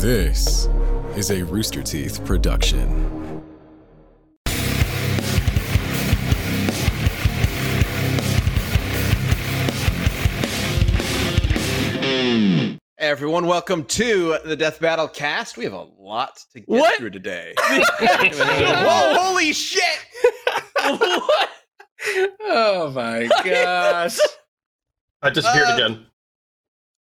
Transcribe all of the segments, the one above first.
This is a Rooster Teeth production. Everyone, welcome to the Death Battle cast. We have a lot to get What? through today. Whoa, holy shit! what? Oh my gosh. I disappeared Uh, again.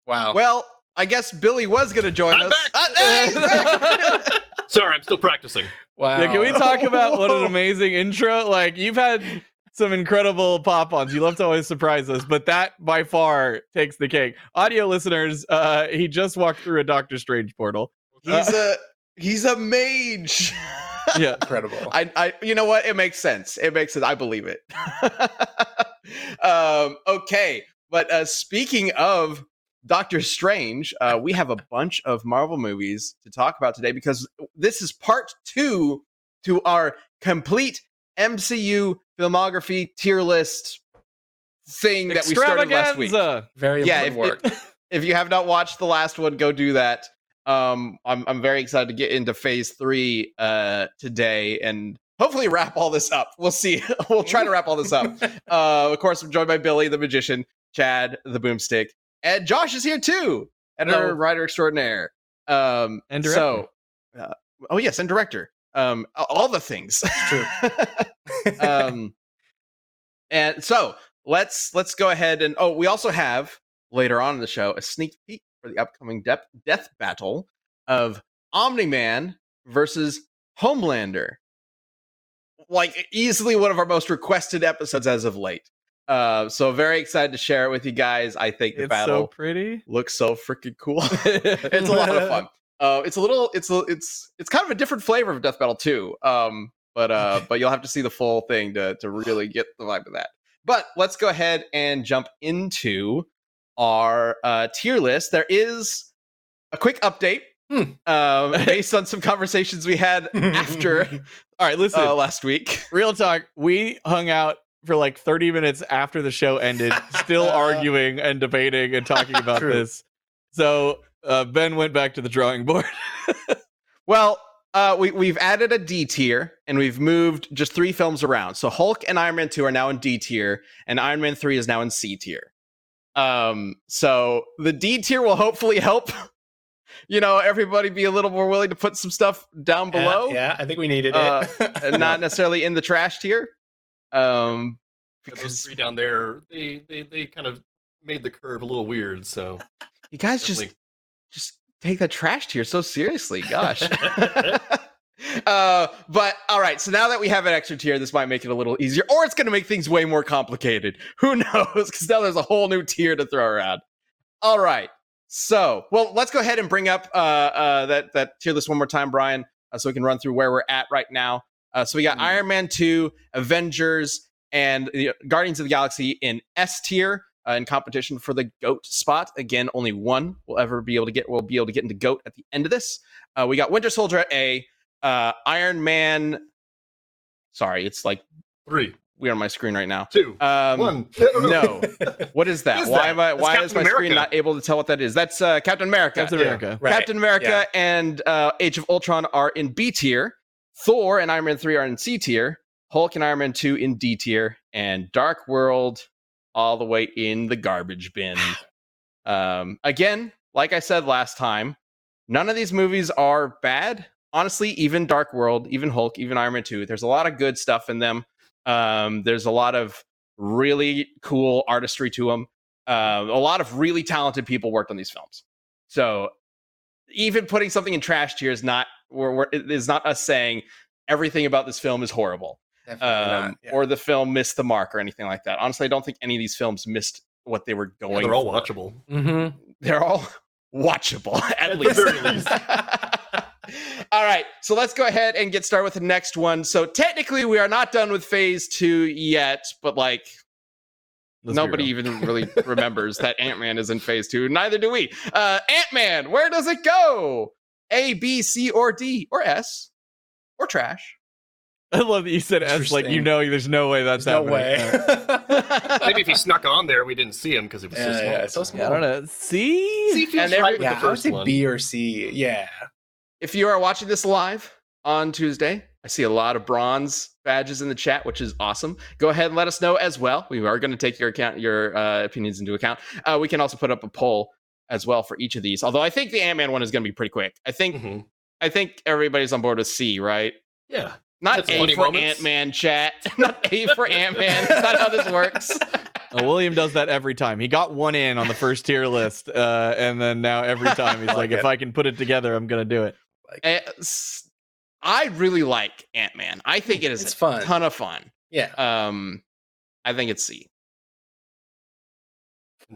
Wow. Well, I guess Billy was going to join I'm us. back. Uh, hey. Sorry, I'm still practicing. wow. Yeah, can we talk about what an amazing intro? Like you've had some incredible pop-ons. You love to always surprise us, but that by far takes the cake. Audio listeners, uh, he just walked through a Doctor Strange portal. he's a he's a mage. Yeah. Incredible. I, I, you know what? It makes sense. It makes sense. I believe it. um, okay, but uh, speaking of Doctor Strange, uh, we have a bunch of Marvel movies to talk about today because this is part two to our complete MCU filmography tier list thing that we started last week. Very Yeah, if- work. if you have not watched the last one, go do that. Um, I'm I'm very excited to get into phase three uh today and hopefully wrap all this up. We'll see. we'll try to wrap all this up. Uh, of course, I'm joined by Billy the magician, Chad the boomstick, and Josh is here too, editor, Hello. writer extraordinaire. Um, And So, uh, oh yes, and director. Um, all the things. true. um, and so let's let's go ahead and oh, we also have later on in the show a sneak peek for the upcoming dep death battle of Omni Man versus Homelander. Like easily one of our most requested episodes as of late. Uh, so very excited to share it with you guys. I think the It's battle so pretty. looks so freaking cool. it's a lot of fun. Uh, it's a little, it's a, it's, it's kind of a different flavor of Death Battle too. Um, but uh, but you'll have to see the full thing to to really get the vibe of that. But let's go ahead and jump into our uh, tier list. There is a quick update Hmm. um, based on some conversations we had after All right, listen. uh, last week. Real talk. We hung out for like 30 minutes after the show ended, still arguing and debating and talking about True. this. So uh, Ben went back to the drawing board. Well, uh, we we've added a D tier and we've moved just three films around. So Hulk and Iron Man two are now in D tier, and Iron Man three is now in C tier. Um, so the D tier will hopefully help. You know, everybody be a little more willing to put some stuff down below, Yeah, yeah, I think we needed Uh, it. and not necessarily in the trash tier. Um, Yeah, Those because three down there, they, they they kind of made the curve a little weird. So you guys just definitely- just take that trash tier so seriously. Gosh. uh, but all right. So now that we have an extra tier, this might make it a little easier, or it's going to make things way more complicated. Who knows? Because now there's a whole new tier to throw around. All right. So, well, let's go ahead and bring up uh, uh, that that tier list one more time, Brian, uh, so we can run through where we're at right now. Uh, so we got Mm. Iron Man two, Avengers, and the Guardians of the Galaxy in S tier uh, in competition for the goat spot. Again, only one will ever be able to get. Will be able to get into goat at the end of this. Uh, we got Winter Soldier at A, uh, Iron Man. Sorry, it's like three, weird on my screen right now. two, Um, one. No, what is that? What is why that? am I? It's Why Captain is my screen not able to tell what that is? That's uh, Captain America. Captain Yeah. America. Right, Captain America yeah. and uh, Age of Ultron are in B tier. Thor and Iron Man 3 are in C tier. Hulk and Iron Man 2 in D tier. And Dark World all the way in the garbage bin. um, again, like I said last time, none of these movies are bad. Honestly, even Dark World, even Hulk, even Iron Man 2, there's a lot of good stuff in them. Um, there's a lot of really cool artistry to them. Uh, a lot of really talented people worked on these films. So even putting something in trash tier is not we're, we're, it is not us saying everything about this film is horrible um, yeah. or the film missed the mark or anything like that. Honestly, I don't think any of these films missed what they were Yeah, going. they're all for. watchable. Mhm. They're all watchable at, At least. least. all right, so let's go ahead and get started with the next one. So technically, we are not done with phase two yet, but like Let's Nobody real. even really remembers that Ant Man is in phase two. Neither do we. Uh, Ant Man, where does it go? A, B, C, or D, or S, or trash? I love that you said S like you know there's no way that's no happening. way. Maybe if he snuck on there, we didn't see him because it was so yeah, small. yeah, so small. Yeah, I don't know. C? See, feels And every- right with Yeah, the I would first say one. B or C. Yeah, if you are watching this live on Tuesday, I see a lot of bronze badges in the chat, which is awesome. Go ahead and let us know as well. We are going to take your account, your uh, opinions into account. Uh, we can also put up a poll as well for each of these. Although I think the Ant Man one is going to be pretty quick. I think Mhm. I think everybody's on board with C, right? Yeah. Not That's A for. Ant Man chat. Not A for Ant Man. That's not how this works. Uh, William does that every time. He got one in on the first tier list, uh, and then now every time he's like, Like "If it. I can put it together, I'm gonna do it." Eh, s- I really like Ant Man. I think it is It's a fun. ton of fun. Yeah. Um, I think it's C.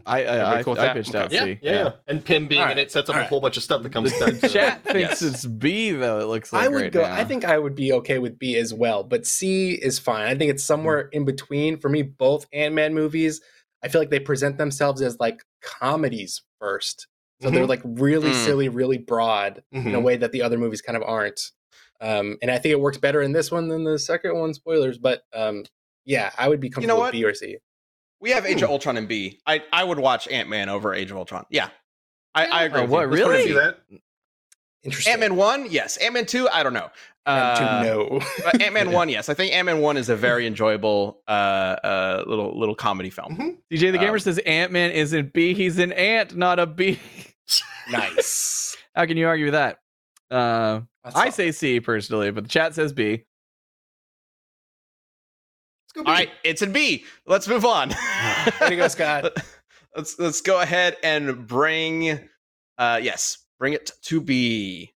I I, I, cool with I pitched Okay. out Yeah, C. yeah, yeah. And Pym being All in it sets up All a right. whole bunch of stuff that comes back The to chat it. thinks Yes. it's B though. It looks like I would right go. now. I think I would be okay with B as well, but C is fine. I think it's somewhere Mm-hmm. in between. For me, both Ant Man movies, I feel like they present themselves as like comedies first, so they're Mhm. like really Mm. silly, really broad in a Mhm. way that the other movies kind of aren't. Um, and I think it works better in this one than the second one. Spoilers, but um, yeah, I would be comfortable what? with B or C. We have Age of Hmm. Ultron and B. I I would watch Ant Man over Age of Ultron. Yeah, I, I agree. Oh, with what, you. Let's really? that. Interesting. Ant Man one, yes. Ant Man two, I don't know. And Uh, to know. Ant Man one, yes. I think Ant Man one is a very enjoyable uh, uh, little little comedy film. Mhm. DJ the gamer um, says Ant Man isn't B. He's an ant, not a B. nice. How can you argue with that? Uh, I say C personally, but the chat says B. Let's go. All right, it's in B. Let's move on. Way to go, Scott. let's let's go ahead and bring uh yes, bring it to B.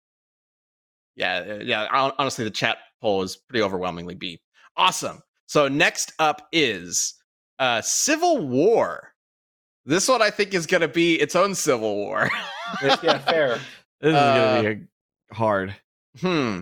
Yeah, uh, yeah, honestly the chat poll is pretty overwhelmingly B. Awesome. So next up is uh Civil War. This one I think is going to be its own Civil War. yeah, fair. This is Uh, gonna be a hard. hmm.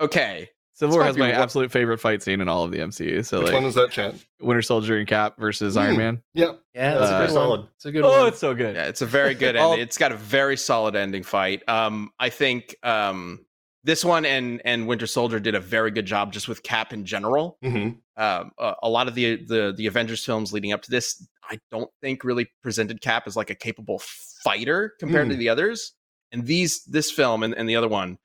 Okay. Civil this War has be my one- absolute favorite fight scene in all of the MCU. So Which like one is that, chat? Winter Soldier and Cap versus Iron Hmm. Man. Yep. Yeah, That's that's Uh, a pretty good one. solid. It's a good Oh, one. it's so good. Yeah, it's a very good All- ending. It's got a very solid ending fight. Um, I think um, this one and and Winter Soldier did a very good job just with Cap in general. hmm Um, a, a lot of the the the Avengers films leading up to this, I don't think really presented Cap as like a capable fighter compared to Hmm. the others. And these this film and, and the other one,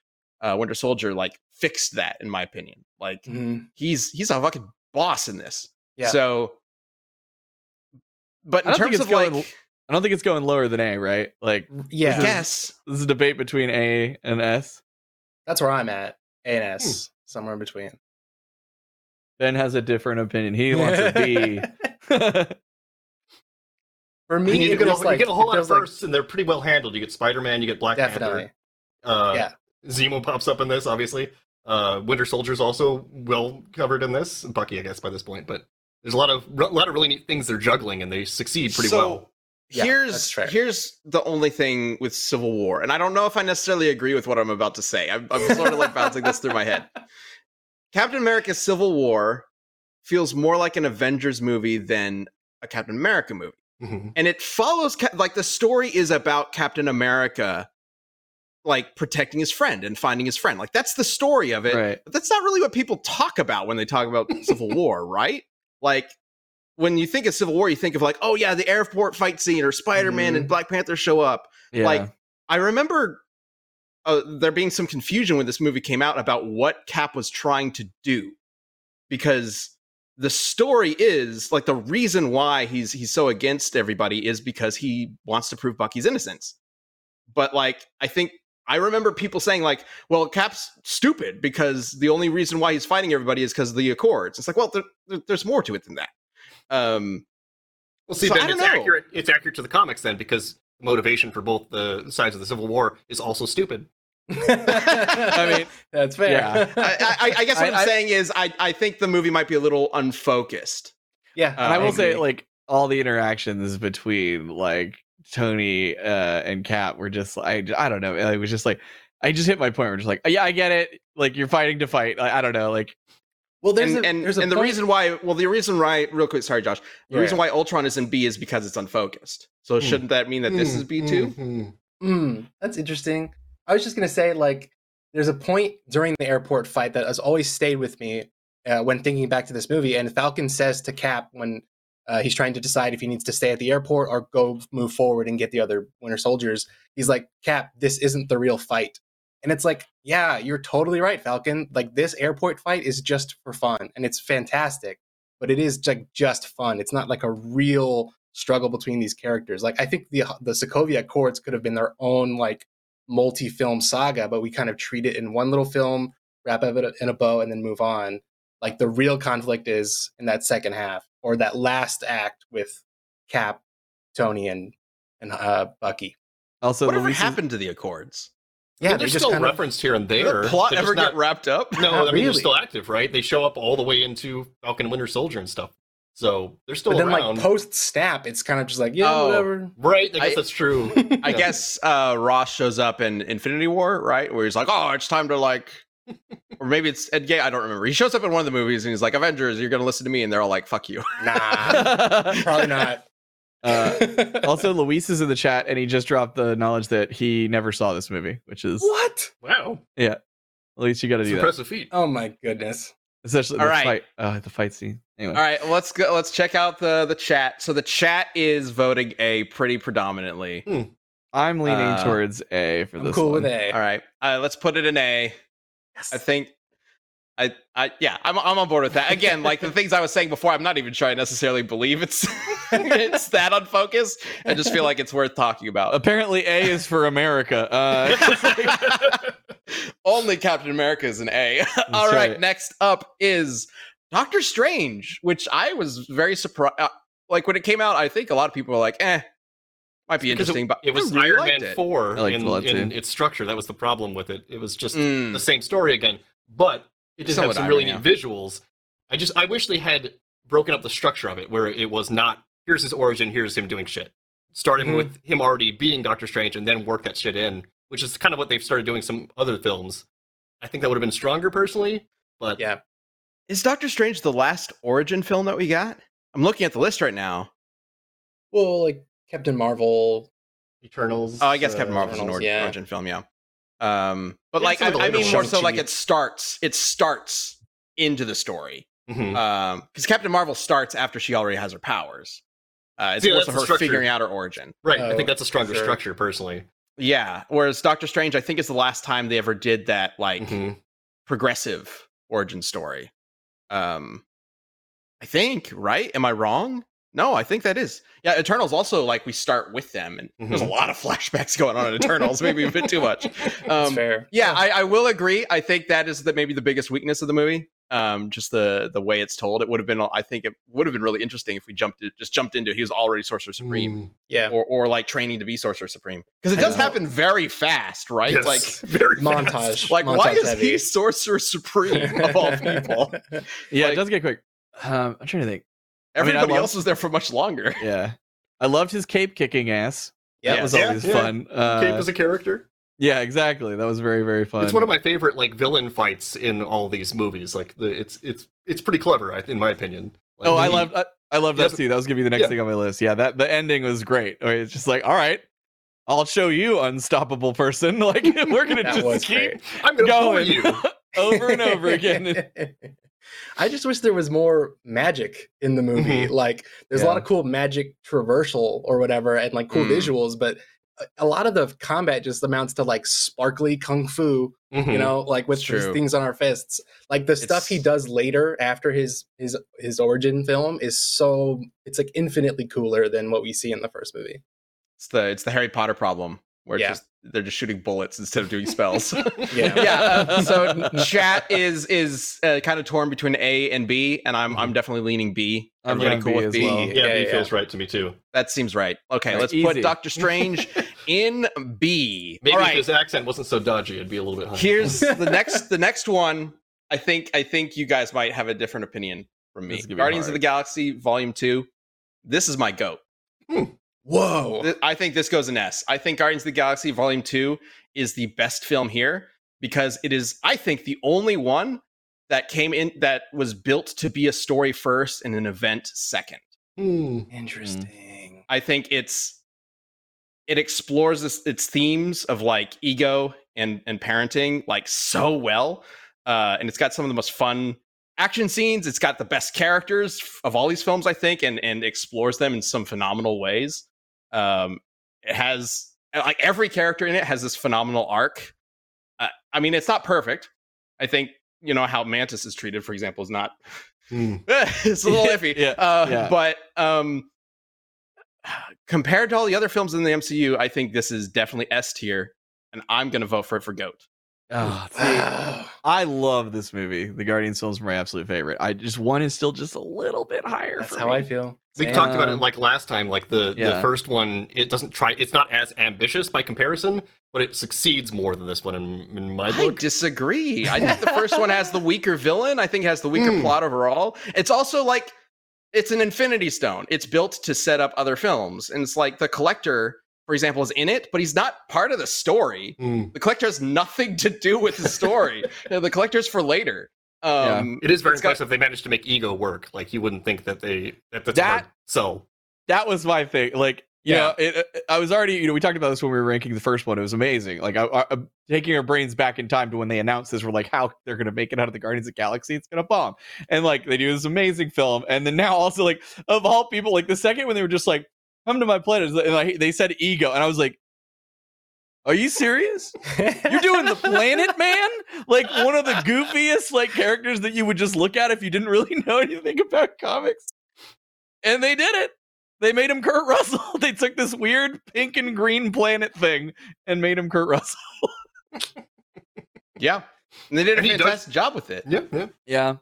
uh, Winter Soldier, like fixed that in my opinion. Like Mhm. he's he's a fucking boss in this. Yeah. So, but in terms it's of like, I don't think it's going lower than A, right? Like Yeah, I guess this is a debate between A and S. that's where I'm at. A and S, somewhere in between. Ben has a different opinion. He wants a B. For I me, mean, you, it get a, feels you get a whole it lot of feels like- firsts, and they're pretty well handled. You get Spider Man, you get Black definitely. Panther. Uh, Yeah. Zemo pops up in this, obviously. Uh, Winter Soldier's also well covered in this. Bucky, I guess, by this point, but there's a lot of a lot of really neat things they're juggling, and they succeed pretty So, well. Yeah, here's here's the only thing with Civil War, and I don't know if I necessarily agree with what I'm about to say. I'm, I'm sort of like bouncing this through my head. Captain America: Civil War feels more like an Avengers movie than a Captain America movie, Mhm. and it follows like the story is about Captain America like protecting his friend and finding his friend. Like that's the story of it. right. But that's not really what people talk about when they talk about Civil War, right? Like when you think of Civil War, you think of like, oh yeah, the airport fight scene or Spider Man and Black Panther show up. Yeah. Like I remember uh, there being some confusion when this movie came out about what Cap was trying to do, because the story is like the reason why he's he's so against everybody is because he wants to prove Bucky's innocence. But like I think I remember people saying like, "Well, Cap's stupid because the only reason why he's fighting everybody is because of the Accords." It's like, well, there, there- there's more to it than that. Um, Well, see, So I then don't it's know. accurate. It's accurate to the comics then, because motivation for both the sides of the Civil War is also stupid. I mean, that's fair. yeah. I, I, I guess what I- I, I- am saying is, I, I think the movie might be a little unfocused. yeah. Uh, and I will say, like, all the interactions between like Tony uh, and Cap were just like I don't know. It was just like I just hit my point. Where just like yeah, I get it. Like you're fighting to fight. I, I don't know. Like well, there's and a, and, there's a and the reason why, well, the reason why, real quick, sorry, Josh, the Yeah. reason why Ultron is in B is because it's unfocused. So Hmm. shouldn't that mean that this is B too? Mhm. Mm, that's interesting. I was just gonna say, like, there's a point during the airport fight that has always stayed with me uh, when thinking back to this movie. And Falcon says to Cap when uh, he's trying to decide if he needs to stay at the airport or go move forward and get the other Winter Soldiers, he's like, "Cap, this isn't the real fight. And it's like, yeah, you're totally right, Falcon. Like this airport fight is just for fun and it's fantastic, but it is like just fun. It's not like a real struggle between these characters. Like I think the the Sokovia Accords could have been their own like multi-film saga, but we kind of treat it in one little film, wrap it in a bow, and then move on. Like the real conflict is in that second half or that last act with Cap, Tony, and and uh, Bucky. Also, Whatever Luis happened to the Accords? Yeah, they they're just still kind of- referenced here and there. the plot They're ever just get wrapped up? No, Not I mean they're still active, right? They show up all the way into Falcon and Winter Soldier and stuff. So they're still But then around. like post snap, it's kind of just like yeah, Oh. whatever. right, I guess I- that's true. I Yeah. guess uh, Ross shows up in Infinity War, right? Where he's like, "Oh, it's time to like," or maybe it's Endgame. I don't remember. He shows up in one of the movies and he's like, "Avengers, you're gonna listen to me," and they're all like, "Fuck you." Nah, probably not. Uh, also, Luis is in the chat, and he just dropped the knowledge that he never saw this movie, which is what? Wow. Yeah. At least you got to It's do an that. impressive feat. Oh my goodness. Especially All the right. fight, uh, the fight scene. Anyway, All right, let's go. Let's check out the the chat. So the chat is voting A pretty predominantly. I'm leaning Uh, towards A for I'm this. cool one. with A. All right, uh, let's put it in A. I think. I, I yeah I'm, I'm on board with that again like the things I was saying before I'm not even trying to necessarily believe it's it's that unfocused I just feel like it's worth talking about Apparently, A is for America. Uh, Only Captain America is an A. All right. right. next up is Doctor Strange, which I was very surprised. Uh, like when it came out, I think a lot of people were like, "Eh, might be interesting." it, but it was I really Iron liked Man it. 4 in, it a lot, in its structure. That was the problem with it. It was just Mm. the same story again, but it did Somewhat have some really irony, neat visuals. I just I wish they had broken up the structure of it where it was not here's his origin, here's him doing shit. Starting Mhm. with him already being Doctor Strange and then work that shit in, which is kind of what they've started doing some other films. I think that would have been stronger personally, but Yeah. Is Doctor Strange the last origin film that we got? I'm looking at the list right now. Well, like Captain Marvel. Eternals. Oh, I guess Captain uh, Marvel's an Eternals, or- yeah. origin film, yeah. Um, but Yeah, like, I, I mean more so like it starts. It starts into the story. mhm. Um, because Captain Marvel starts after she already has her powers. Uh, it's Yeah, more that's so her structure. figuring out her origin. right. I oh, think that's a stronger sure. structure personally. Yeah. Whereas Doctor Strange, I think, is the last time they ever did that like Mhm. progressive origin story. Um, I think right. Am I wrong? No, I think that is. Yeah, Eternals also like we start with them, and there's a Mhm. lot of flashbacks going on in Eternals, maybe a bit too much. Um, fair. yeah, I, I will agree. I think that is the maybe the biggest weakness of the movie. Um, just the the way it's told. It would have been. I think it would have been really interesting if we jumped just jumped into he was already Sorcerer Supreme Mm. Yeah. or or like training to be Sorcerer Supreme because it does happen very fast, right? Yes, Like very Montage. fast. like why is heavy. he Sorcerer Supreme of all people? Yeah, Like- it does get quick. Um, I'm trying to think. I mean, I Everybody else was there for much longer. Yeah, I loved his cape kicking ass. Yeah, that was yeah, always yeah. fun. Uh, Cape as a character. yeah, exactly. That was very very fun. It's one of my favorite like villain fights in all these movies. Like the it's it's it's pretty clever, I- in my opinion. Like, Oh, I love I, I love that Yeah. too. That was gonna be the next Yeah. thing on my list. Yeah, that the ending was great. Where It's just like, all right, I'll show you, unstoppable person. Like we're gonna just keep great. I'm gonna going you. over and over again. I just wish there was more magic in the movie. Mhm. Like, there's a lot of cool magic traversal or whatever, and like cool Mm. visuals, but a- lot of the combat just amounts to like sparkly kung fu. Mhm. You know, like with things on our fists. Like the stuff he does later after his his his origin film is so it's like infinitely cooler than what we see in the first movie. It's the it's the Harry Potter problem where Yeah. just they're just shooting bullets instead of doing spells. Yeah. yeah. uh, so chat is is uh, kind of torn between A and B, and I'm I'm definitely leaning B. I'm Everybody leaning cool B with as B? well. Yeah, Yeah, B yeah. feels right to me too. That seems right. Okay, Right, let's put. Doctor Strange in B. Maybe All if his accent wasn't so dodgy, it'd be a little bit higher. Here's the next the next one. I think I think you guys might have a different opinion from me. This is Guardians of the Galaxy Volume Two. This is my goat. Whoa. Th- I think this goes in S. I think Guardians of the Galaxy Volume 2 is the best film here because it is, I think, the only one that came in that was built to be a story first and an event second. Hmm. Interesting. I think it's it explores this, its themes of like ego and and parenting like so well, uh, and it's got some of the most fun action scenes. It's got the best characters of all these films, I think, and and explores them in some phenomenal ways. Um, it has like every character in it has this phenomenal arc. uh, I mean, it's not perfect. I think you know how Mantis is treated, for example, is not. Hmm. it's a little iffy. Yeah, Uh, yeah. But um, compared to all the other films in the MCU, I think this is definitely S tier, and I'm going to vote for it for Goat. Oh, see, I love this movie. The Guardians film's my absolute favorite. I just one is still just a little bit higher. That's for how me. I feel. We Same. talked about it like last time. Like the yeah. the first one, it doesn't try. It's not as ambitious by comparison, but it succeeds more than this one in, in my I book. disagree. I think the first one has the weaker villain. I think has the weaker Hmm. plot overall. It's also like it's an Infinity Stone. It's built to set up other films, and it's like the Collector, for example, is in it, but he's not part of the story. Hmm. The Collector has nothing to do with the story. You know, the Collector's for later. Um, It is very it's got- impressive. they managed to make ego work. Like you wouldn't think that they that that's That- hard. So That was my thing. Like, you Yeah. know, it, it- I was already, you know, we talked about this when we were ranking the first one. It was amazing. Like, I, I, I'm taking our brains back in time to when they announced this. We're like, how they're going to make it out of the Guardians of the Galaxy? It's going to bomb. And like, they do this amazing film. And then now also, like, of all people, like the second when they were just like, come to my planet, and like, they said ego. And I was like, are you serious? You're doing the planet man? Like one of the goofiest like characters that you would just look at if you didn't really know anything about comics. And they did it. They made him Kurt Russell. they took this weird pink and green planet thing and made him Kurt Russell. yeah, and they did a And he does- fantastic job with it. yeah, yeah. Yeah.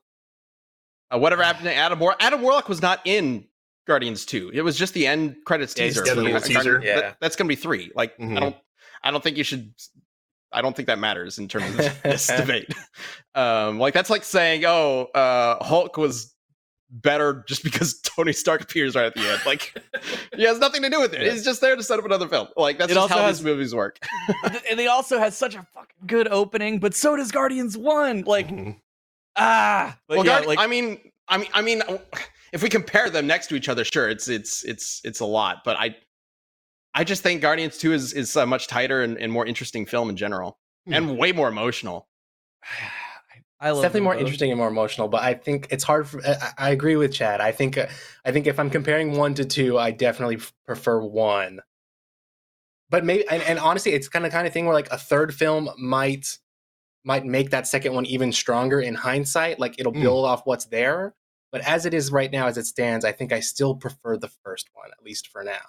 Uh, whatever happened to Adam Warlock? Adam Warlock was not in Guardians Two. It was just the end credits Yeah, teaser. just for the little Guardians- teaser. Yeah. that- that's gonna be three. Like Mhm. I don't, I don't think you should. I don't think that matters in terms of this debate. Um, like that's like saying, oh, uh, Hulk was better just because Tony Stark appears right at the end. Like he has nothing to do with it. Yeah. He's just there to set up another film. Like that's just how has- these movies work. and they also has such a fucking good opening, but so does Guardians 1. Like, Mhm. ah. But well, yeah, Guardi- like, I mean, I mean, I mean, if we compare them next to each other, sure, it's it's it's it's a lot. But I, I just think Guardians Two is is a much tighter and, and more interesting film in general, Hmm. and way more emotional. I It's definitely more both. interesting and more emotional, but I think it's hard. For, I, I agree with Chad. I think uh, I think if I'm comparing one to two, I definitely f- prefer one. But maybe, and, and honestly, it's kind of kind of thing where like a third film might might make that second one even stronger in hindsight. Like it'll Mm. build off what's there. But as it is right now, as it stands, I think I still prefer the first one, at least for now.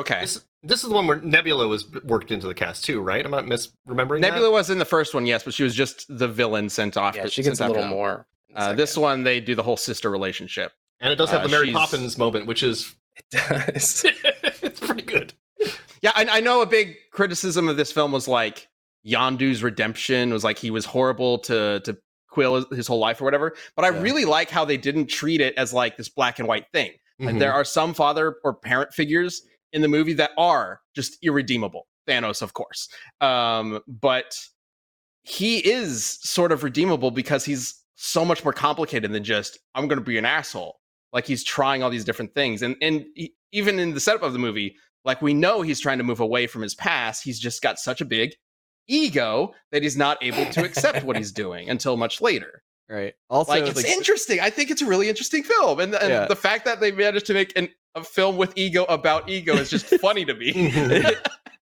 Okay, This, this is the one where Nebula was worked into the cast too, right? I'm not misremembering? Nebula that? was in the first one, yes, but she was just the villain sent off. Yeah, she gets a little more. Uh, this one, they do the whole sister relationship. and it does have uh, the Mary she's- Poppins moment, which is it does. it's pretty good. Yeah, I, I know a big criticism of this film was like Yondu's redemption was like he was horrible to to Quill his, whole life or whatever. But I Yeah. really like how they didn't treat it as like this black and white thing. Like Mhm. there are some father or parent figures in the movie that are just irredeemable. Thanos, of course, um, but he is sort of redeemable because he's so much more complicated than just I'm going to be an asshole. Like he's trying all these different things, and and he, even in the setup of the movie, like we know he's trying to move away from his past. He's just got such a big ego that he's not able to accept what he's doing until much later. Right. Also, Like it's interesting. I think it's a really interesting film, and, and Yeah. the fact that they managed to make an, a film with ego about ego is just funny to me.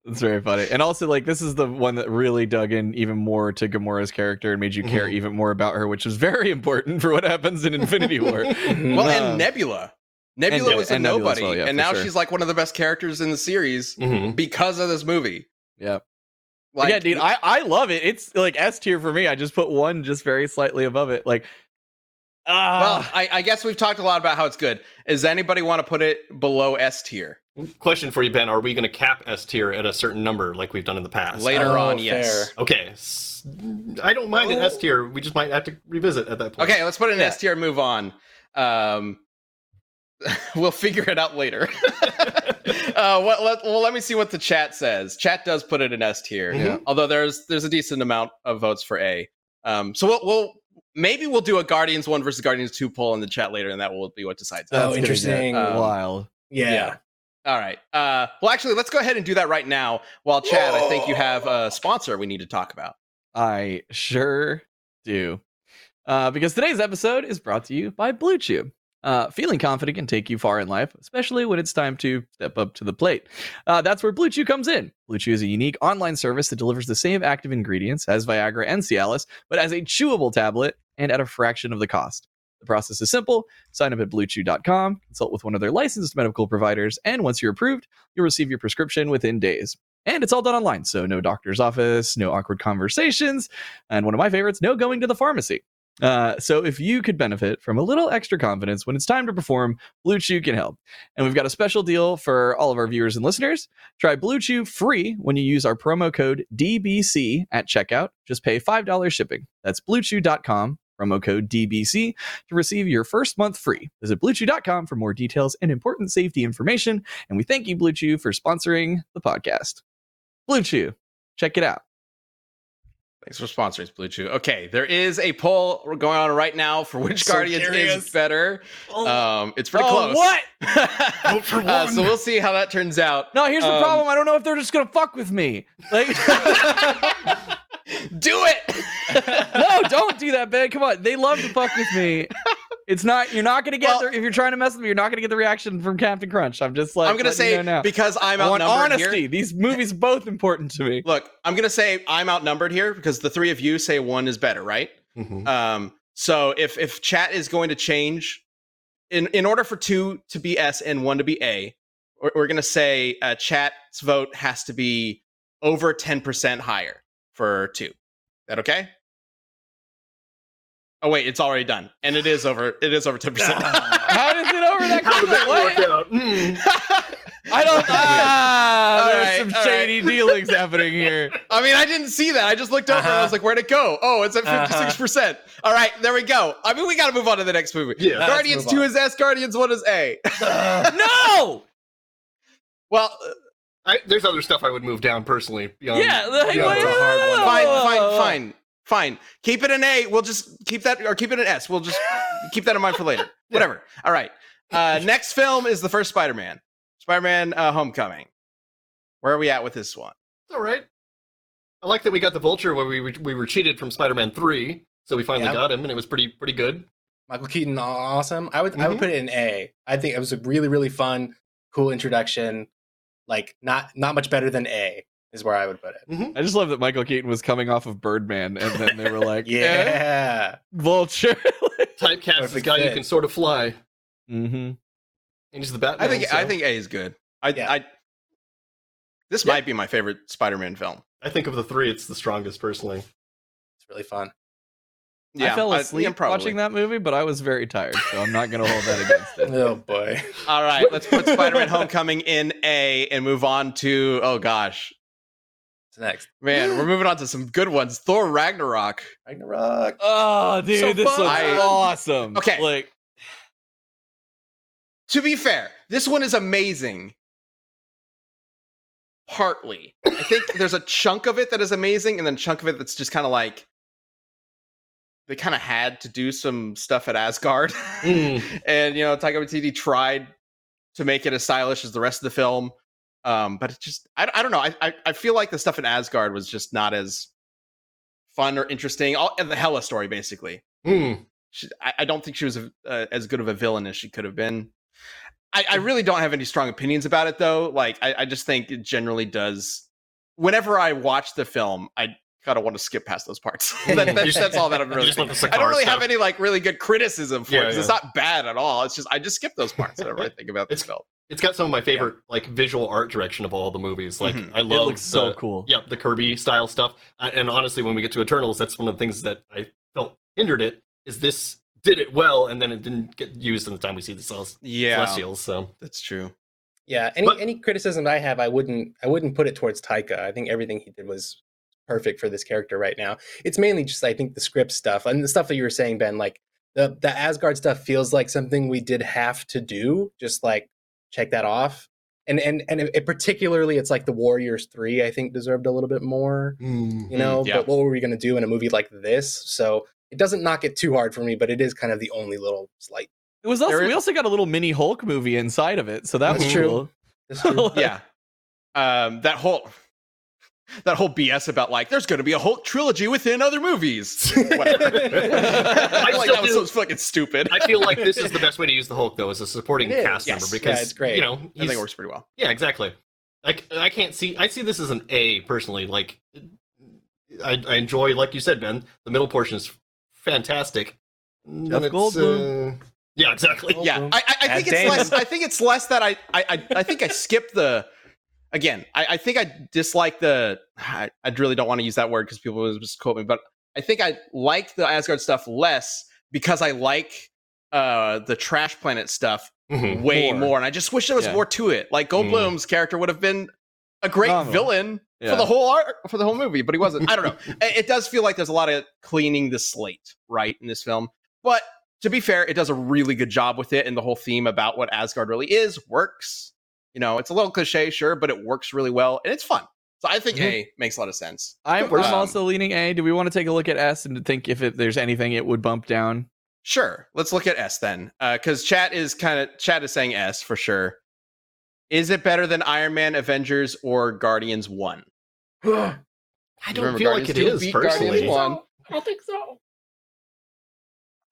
It's very funny. And also, like, this is the one that really dug in even more to Gamora's character and made you care Mhm. even more about her, which is very important for what happens in Infinity War. Mhm. well, Uh, and Nebula, Nebula and- was a and Nebula nobody, well, yeah, and now sure. she's like one of the best characters in the series Mhm. because of this movie. yeah. Like, yeah, dude, I, I love it. It's like S tier for me. I just put one just very slightly above it. Like, well, ah, I, I guess we've talked a lot about how it's good. Does anybody want to put it below S tier Question for you, Ben: Are we going to cap S tier at a certain number like we've done in the past? later Oh, on? Yes. fair. Okay, I don't mind an Oh. S tier. We just might have to revisit at that point. Okay, let's put it in Yeah. S tier. and Move on. Um, we'll figure it out later. uh, what, let, well, let me see what the chat says. Chat does put it in S tier, Yeah. although there's there's a decent amount of votes for A. Um, so we'll, we'll maybe we'll do a Guardians one versus Guardians two poll in the chat later, and that will be what decides. Oh, that's interesting. Um, wild. yeah. yeah. All right. Uh, well, actually, let's go ahead and do that right now. While Chad, I think you have a sponsor we need to talk about. I sure do. Uh, because today's episode is brought to you by Blue Chew. Uh, feeling confident can take you far in life, especially when it's time to step up to the plate. Uh, that's where Blue Chew comes in. Blue Chew is a unique online service that delivers the same active ingredients as Viagra and Cialis, but as a chewable tablet and at a fraction of the cost. The process is simple. Sign up at bluechew.com, consult with one of their licensed medical providers, and once you're approved, you'll receive your prescription within days. And it's all done online, so no doctor's office, no awkward conversations, and one of my favorites, no going to the pharmacy. Uh, so if you could benefit from a little extra confidence when it's time to perform, Blue Chew can help. And we've got a special deal for all of our viewers and listeners. Try Blue Chew free when you use our promo code DBC at checkout. Just pay $5 shipping. That's bluechew.com, promo code DBC to receive your first month free. Visit bluechew.com for more details and important safety information. And we thank you, Blue Chew, for sponsoring the podcast. Blue Chew, check it out. Thanks for sponsoring Blue Chew. Okay, there is a poll going on right now for which So Guardians curious. is better. Um, it's pretty Oh, close. what? Vote for Uh, so we'll see how that turns out. No, here's the Um, problem. I don't know if they're just gonna fuck with me. Like, Do it. no, don't do that, Ben. Come on, they love to fuck with me. It's not. You're not gonna get. Well- the, if you're trying to mess with me, you're not gonna get the reaction from Captain Crunch. I'm just like. I'm gonna letting you say know now. because I'm I want outnumbered honesty. here. These movies both important to me. Look, I'm gonna say I'm outnumbered here because the three of you say one is better, right? Mhm. Um, so if if chat is going to change, in in order for two to be S and one to be A, we're, we're gonna say uh, chat's vote has to be over ten percent higher for two. That okay? Oh wait, it's already done, and it is over. It is over ten percent. How does it over that? How did that work out? Hmm. I don't. Ah, there's right, some all shady dealings happening here. I mean, I didn't see that. I just looked over and I Uh-huh. was like, "Where'd it go?" Oh, it's at Uh-huh. fifty six percent. All right, there we go. I mean, we got to move on to the next movie. Yeah. Guardians two is S. Guardians one is A. No. well, uh, I, there's other stuff I would move down personally. Beyond, Yeah. Like, Yeah, wait, it's a hard one. fine, fine, wait, wait. fine, fine. Keep it an A. We'll just keep that, or keep it an S. We'll just keep that in mind for later. Whatever. All right. Uh, next film is the first Spider-Man, Spider-Man: uh, Homecoming. Where are we at with this one? It's all right. I like that we got the Vulture where we were, we were cheated from Spider-Man three, so we finally Yeah. got him, and it was pretty pretty good. Michael Keaton, awesome. I would I would Mhm. put it in A. I think it was a really really fun, cool introduction. Like not not much better than A is where I would put it. I just love that Michael Keaton was coming off of Birdman, and then they were like, "Eh, Yeah. Vulture." Typecast this Perfect guy who fit. can sort of fly, mm-hmm. and he's the Batman. I think so I think A is good. I, Yeah. I this Yeah. might be my favorite Spider-Man film. I think of the three, it's the strongest personally. It's really fun. I fell yeah, asleep probably. watching that movie, but I was very tired, so I'm not going to hold that against it. Oh boy. All right, let's put Spider-Man: Homecoming in A and move on to oh gosh, What's next? man, we're moving on to some good ones. Thor: Ragnarok. Ragnarok. Oh, dude, So this fun. looks I- awesome. Okay. like To be fair, this one is amazing. Partly, I think there's a chunk of it that is amazing, and then a chunk of it that's just kind of like they kind of had to do some stuff at Asgard, Mm. and you know, Taika Waititi tried to make it as stylish as the rest of the film, um, but it just I, I don't know. I, I I feel like the stuff in Asgard was just not as fun or interesting. All and the Hela story, basically. Mm. She, I, I don't think she was a, uh, as good of a villain as she could have been. I, I really don't have any strong opinions about it, though. Like, I, I just think it generally does. Whenever I watch the film, I kind of want to skip past those parts. that, that's, that's all that I'm really. just want the I don't Sakaar really have any like really good criticism for it Yeah, 'cause it's not bad at all. It's just I just skip those parts whenever I think about this It's- film. It's got some of my favorite like visual art direction of all the movies. Like Mhm. I it love looks so cool. Yep, the Kirby style stuff. And honestly, when we get to Eternals, that's one of the things that I felt hindered it. Is this did it well, and then it didn't get used in the time we see the Celes- Yeah, Celestials. So that's true. Yeah. Any But- any criticism I have, I wouldn't I wouldn't put it towards Taika. I think everything he did was perfect for this character right now. It's mainly just I think the script stuff and the stuff that you were saying, Ben. Like the the Asgard stuff feels like something we did have to do. Just like check that off. And and and it, particularly, it's like the Warriors three. I think deserved a little bit more. mm, You know, yeah. but what were we going to do in a movie like this? So it doesn't knock it too hard for me, but it is kind of the only little slight. It was also There is- we also got a little mini Hulk movie inside of it, so that That's was true. cool. That's true. yeah um that whole that whole BS about like there's going to be a Hulk trilogy within other movies. Whatever. I like still that was do- so fucking stupid. I feel like this is the best way to use the Hulk, though, as a supporting It is, cast yes. member because Yeah, it's great. you know I think he's, it works pretty well. yeah, exactly. Like I can't see. I see this as an A personally. Like I, I enjoy, like you said, Ben. The middle portion is fantastic. Then Jeff Goldblum. uh, yeah, exactly. Goldblum. Yeah, I, I, I think it's less. I think it's less that I, I, I, I think I skipped the. Again, I, I think I dislike the. I, I really don't want to use that word because people will just quote me, but I think I like the Asgard stuff less because I like uh the Trash Planet stuff Mhm. way More. more. and I just wish there was Yeah. more to it. Like Goldblum's character would have been a great Phenomenal. villain Yeah. for the whole art for the whole movie, but he wasn't. I don't know. It, it does feel like there's a lot of cleaning the slate, right, in this film. But to be fair, it does a really good job with it, and the whole theme about what Asgard really is works. You know, it's a little cliche, sure, but it works really well, and it's fun. So I think Mhm. A makes a lot of sense. I'm, Um, I'm also leaning A. Do we want to take a look at S and think if it, there's anything it would bump down? Sure, let's look at S then, because chat is kind of chat is saying S for sure. Is it better than Iron Man, Avengers, or Guardians One? I don't Remember feel Guardians like it 2 is beat personally. Guardians 1. I don't think so.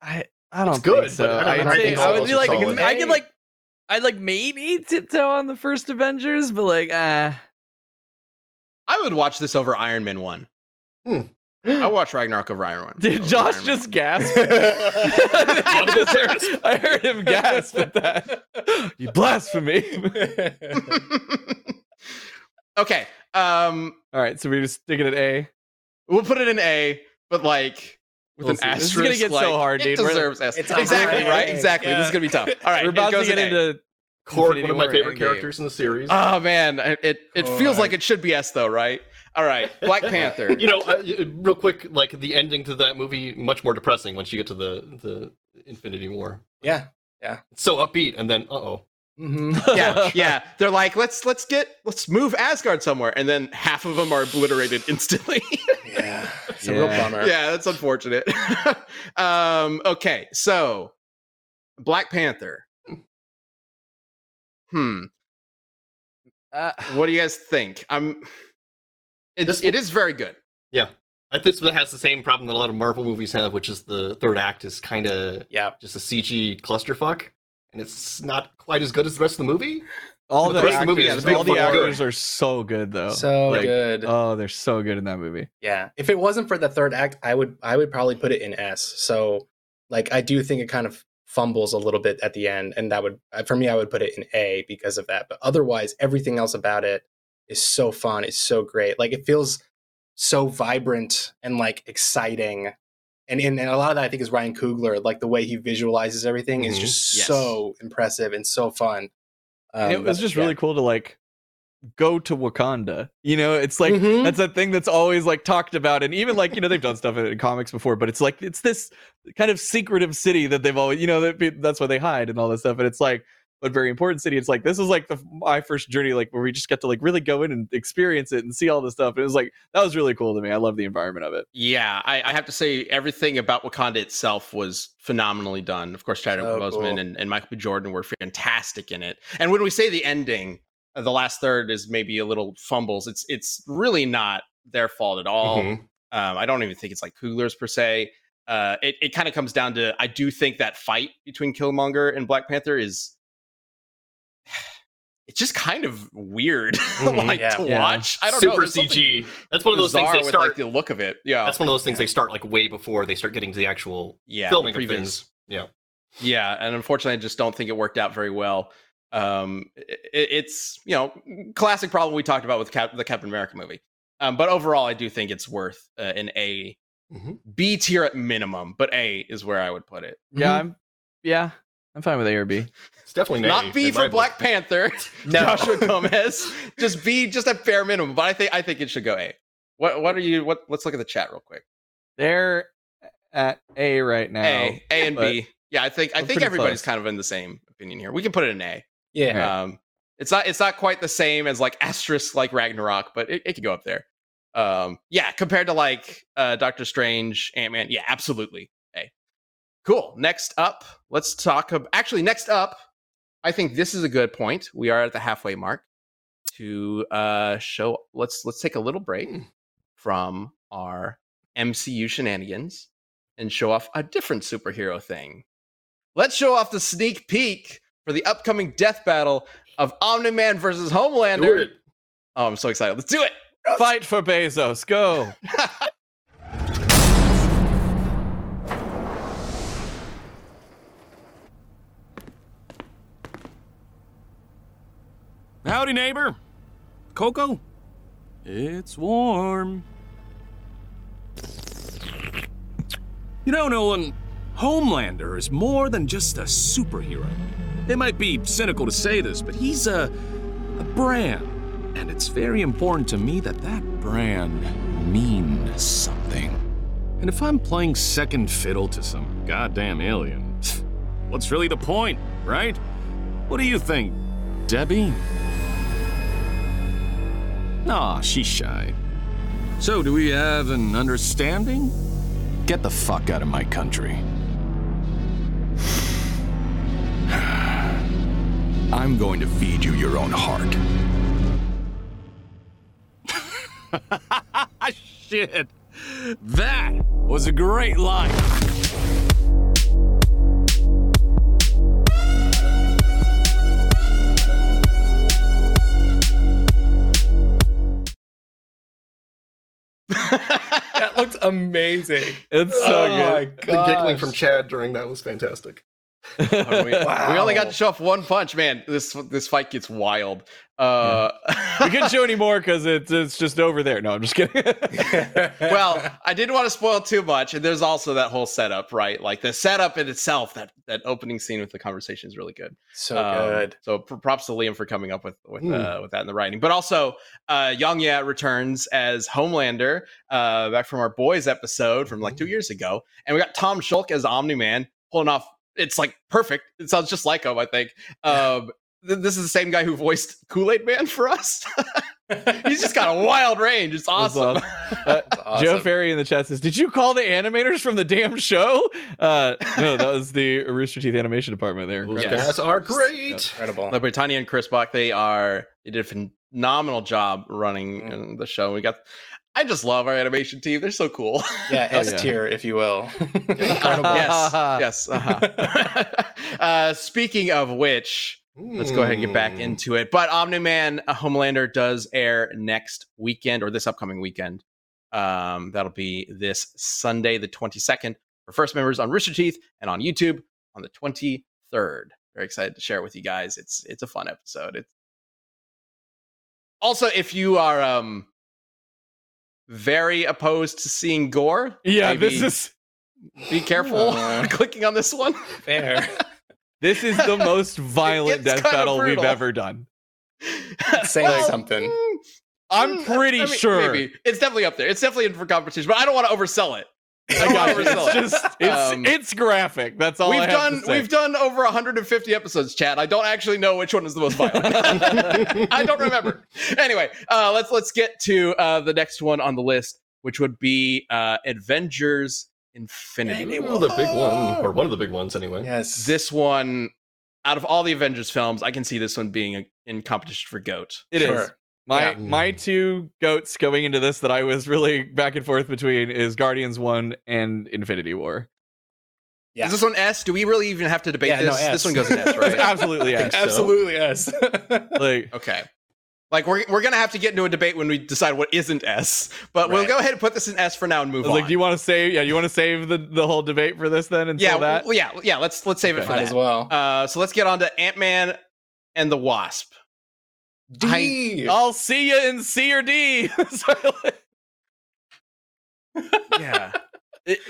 I I don't It's good, think so. I don't- I'd I think I would be like, solid. I could like, I'd like maybe tiptoe on the first Avengers, but like, ah, I would watch this over Iron Man One. Hmm. I would watch Ragnarok over Iron Man. did Josh Iron just gasp? gasp? I heard him gasp at that. You blasphemy! okay. Um, All right, so we're just stick it at A. we'll put it in A, but like with We'll an see. This is gonna get so hard, dude. We're- deserves S. It's exactly a- right. Exactly. This is gonna be tough. All right, We're about to get in A. into Korg, Infinity one of my favorite characters in the series. Oh man, it it, it feels God. like it should be S though, right? All right, Black Panther. you know, uh, real quick, like the ending to that movie, much more depressing once you get to the the Infinity War. yeah. It's so upbeat, and then uh oh, hmm yeah, yeah. They're like, let's let's get let's move Asgard somewhere, and then half of them are obliterated instantly. Yeah. It's a real bummer. yeah, that's unfortunate. um, okay, so Black Panther. Hmm. Uh, What do you guys think? I'm. It's, This- it is very good. Yeah, I think this has the same problem that a lot of Marvel movies have, which is the third act is kind of Yeah. just a CG clusterfuck, and it's not quite as good as the rest of the movie. all The the, rest of the movie actors, is all the big fucking actors are so good though. So Like, good. Oh, they're so good in that movie. Yeah. If it wasn't for the third act, I would I would probably put it in S. So like I do think it kind of fumbles a little bit at the end and that would uh, for me I would put it in A because of that. But otherwise everything else about it is so fun, it's so great. Like it feels so vibrant and like exciting. And, and, and a lot of that I think is Ryan Coogler, like the way he visualizes everything is Mhm. just Yes. so impressive and so fun. And it Um, was just yeah. really cool to like go to Wakanda. You know, it's like Mhm. that's a thing that's always like talked about, and even like you know they've done stuff in, in comics before, but it's like it's this kind of secretive city that they've always you know that that's why they hide and all this stuff, and it's like but very important city. It's like this is like the my first journey, like where we just get to like really go in and experience it and see all this stuff. And it was like that was really cool to me. I love the environment of it. Yeah, I, I have to say everything about Wakanda itself was phenomenally done. Of course, Chadwick So Boseman cool. and, and Michael B. Jordan were fantastic in it. And when we say the ending, uh, the last third is maybe a little fumbles. It's it's really not their fault at all. Mhm. Um, I don't even think it's like Coogler's per se. Uh, it it kind of comes down to I do think that fight between Killmonger and Black Panther is it's just kind of weird Mhm. like Yeah. to Yeah. watch. I don't Super know. something CG. That's one of those things they with, start. like the look of it. Yeah, that's one of those things they start like way before they start getting to the actual yeah, filming the of things. Yeah. Yeah, and unfortunately, I just don't think it worked out very well. Um, it, it's you know classic problem we talked about with Cap- the Captain America movie. Um, but overall, I do think it's worth uh, an A, Mhm. B tier at minimum. But A is where I would put it. Yeah, Mhm. I'm yeah, I'm fine with A or B. It's definitely an Not B in for book. Black Panther, No. Joshua Gomez. Just B, just a fair minimum. But I think I think it should go A. What what are you? What? Let's look at the chat real quick. They're at A right now. A, A and B. Yeah, I think I think everybody's close. kind of in the same opinion here. We can put it in A. Yeah. Um, it's not it's not quite the same as like asterisk like Ragnarok, but it, it could go up there. Um, yeah, compared to like uh, Doctor Strange, Ant Man, yeah, absolutely. Cool. Next up, let's talk. Ab- Actually, next up, I think this is a good point. We are at the halfway mark to uh, show. Let's let's take a little break Hmm. from our MCU shenanigans and show off a different superhero thing. Let's show off the sneak peek for the upcoming death battle of Omni Man versus Do Homelander. it. Oh, I'm so excited! Let's do it. Fight for Bezos. Go. Howdy, neighbor. Coco? It's warm. You know, Nolan, Homelander is more than just a superhero. It might be cynical to say this, but he's a, a brand. And it's very important to me that that brand means something. And if I'm playing second fiddle to some goddamn alien, what's really the point, right? What do you think, Debbie? Aw, she's shy. So, do we have an understanding? Get the fuck out of my country. I'm going to feed you your own heart. Shit. That was a great line. Amazing. It's so oh good. my The giggling from Chad during that was fantastic. We, Wow. we only got to show off one punch, man. This this fight gets wild. Uh, we couldn't show any more because it's it's just over there. No, I'm just kidding. well, I didn't want to spoil too much, and there's also that whole setup, right? Like the setup in itself, that that opening scene with the conversation is really good. so Um, good. So props to Liam for coming up with with Hmm. uh, with that in the writing, but also uh, Yong Yea returns as Homelander, uh, back from our boys episode from like two years ago, and we got Tom Schalk as Omni Man pulling off. It's like perfect. It sounds just like him, I think. Um, th- this is the same guy who voiced Kool Aid Man for us. He's just got a wild range. It's That's awesome. Uh, awesome. Joe Ferry in the chat says, "Did you call the animators from the damn show?" Uh, no, that was the Rooster Teeth animation department. There, Those Yes. guys are great. Incredible. Like Britannia and Chris Bach, they are they did a phenomenal job running Mm. the show. We got I just love our animation team. They're so cool. Yeah, Oh, S yeah. tier, if you will. Incredible. yes. yes. Uh-huh. uh, speaking of which, let's go ahead and get back Hmm. into it. But Omni Man uh, Homelander does air next weekend or this upcoming weekend. Um, that'll be this Sunday, the 22nd, for first members on Rooster Teeth and on YouTube on the 23rd. Very excited to share it with you guys. It's it's a fun episode. It's also if you are um very opposed to seeing gore, yeah, maybe this is be careful Uh. clicking on this one. Fair. this is the most violent death kinda battle we've ever done. Saying something. mm, I'm mm, pretty I mean, sure. Maybe. It's definitely up there. It's definitely in for competition, but I don't want to oversell it. I got you. oversell It's just it's Um, it's graphic. That's all we've I have done to say. we've done over 150 episodes, Chad. I don't actually know which one is the most violent. I don't remember. Anyway, uh, let's let's get to uh, the next one on the list, which would be uh, Avengers Infinity. Ooh, the big one, or one of the big ones anyway. Yes. This one, out of all the Avengers films, I can see this one being in competition for goat. It is. Sure. My Yeah. my two goats going into this that I was really back and forth between is Guardians One and Infinity War. Yeah. Is this one S? Do we really even have to debate Yeah, this? S. This one goes in S, right? absolutely S. Absolutely yes. Like Okay. Like we're we're gonna have to get into a debate when we decide what isn't S, but we'll go ahead and put this in S for now and move was on. like, do you want to save? Yeah, you want to save the, the whole debate for this then? Until yeah, that. well, yeah, yeah. Let's let's save it for Might that. as well. Uh, so let's get on to Ant Man and the Wasp. D. I'll see you in C or D. So, like, Yeah. It-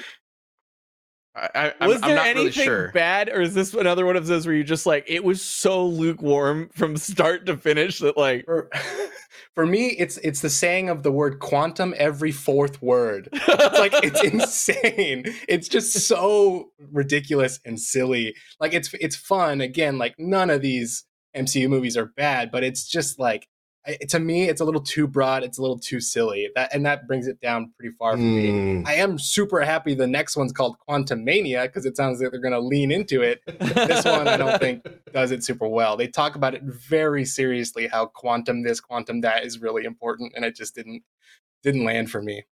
I, I, was I'm there anything really sure. bad, or is this another one of those where you just like it was so lukewarm from start to finish that like For, for me, it's it's the saying of the word quantum every fourth word. It's like it's insane. It's just so ridiculous and silly. Like it's it's fun. Again, like none of these MCU movies are bad, but it's just like to me, it's a little too broad. It's a little too silly. That and that brings it down pretty far for me. Mm. I am super happy the next one's called Quantumania because it sounds like they're going to lean into it. This one, I don't think does it super well. They talk about it very seriously how quantum this, quantum that is really important, and it just didn't didn't land for me.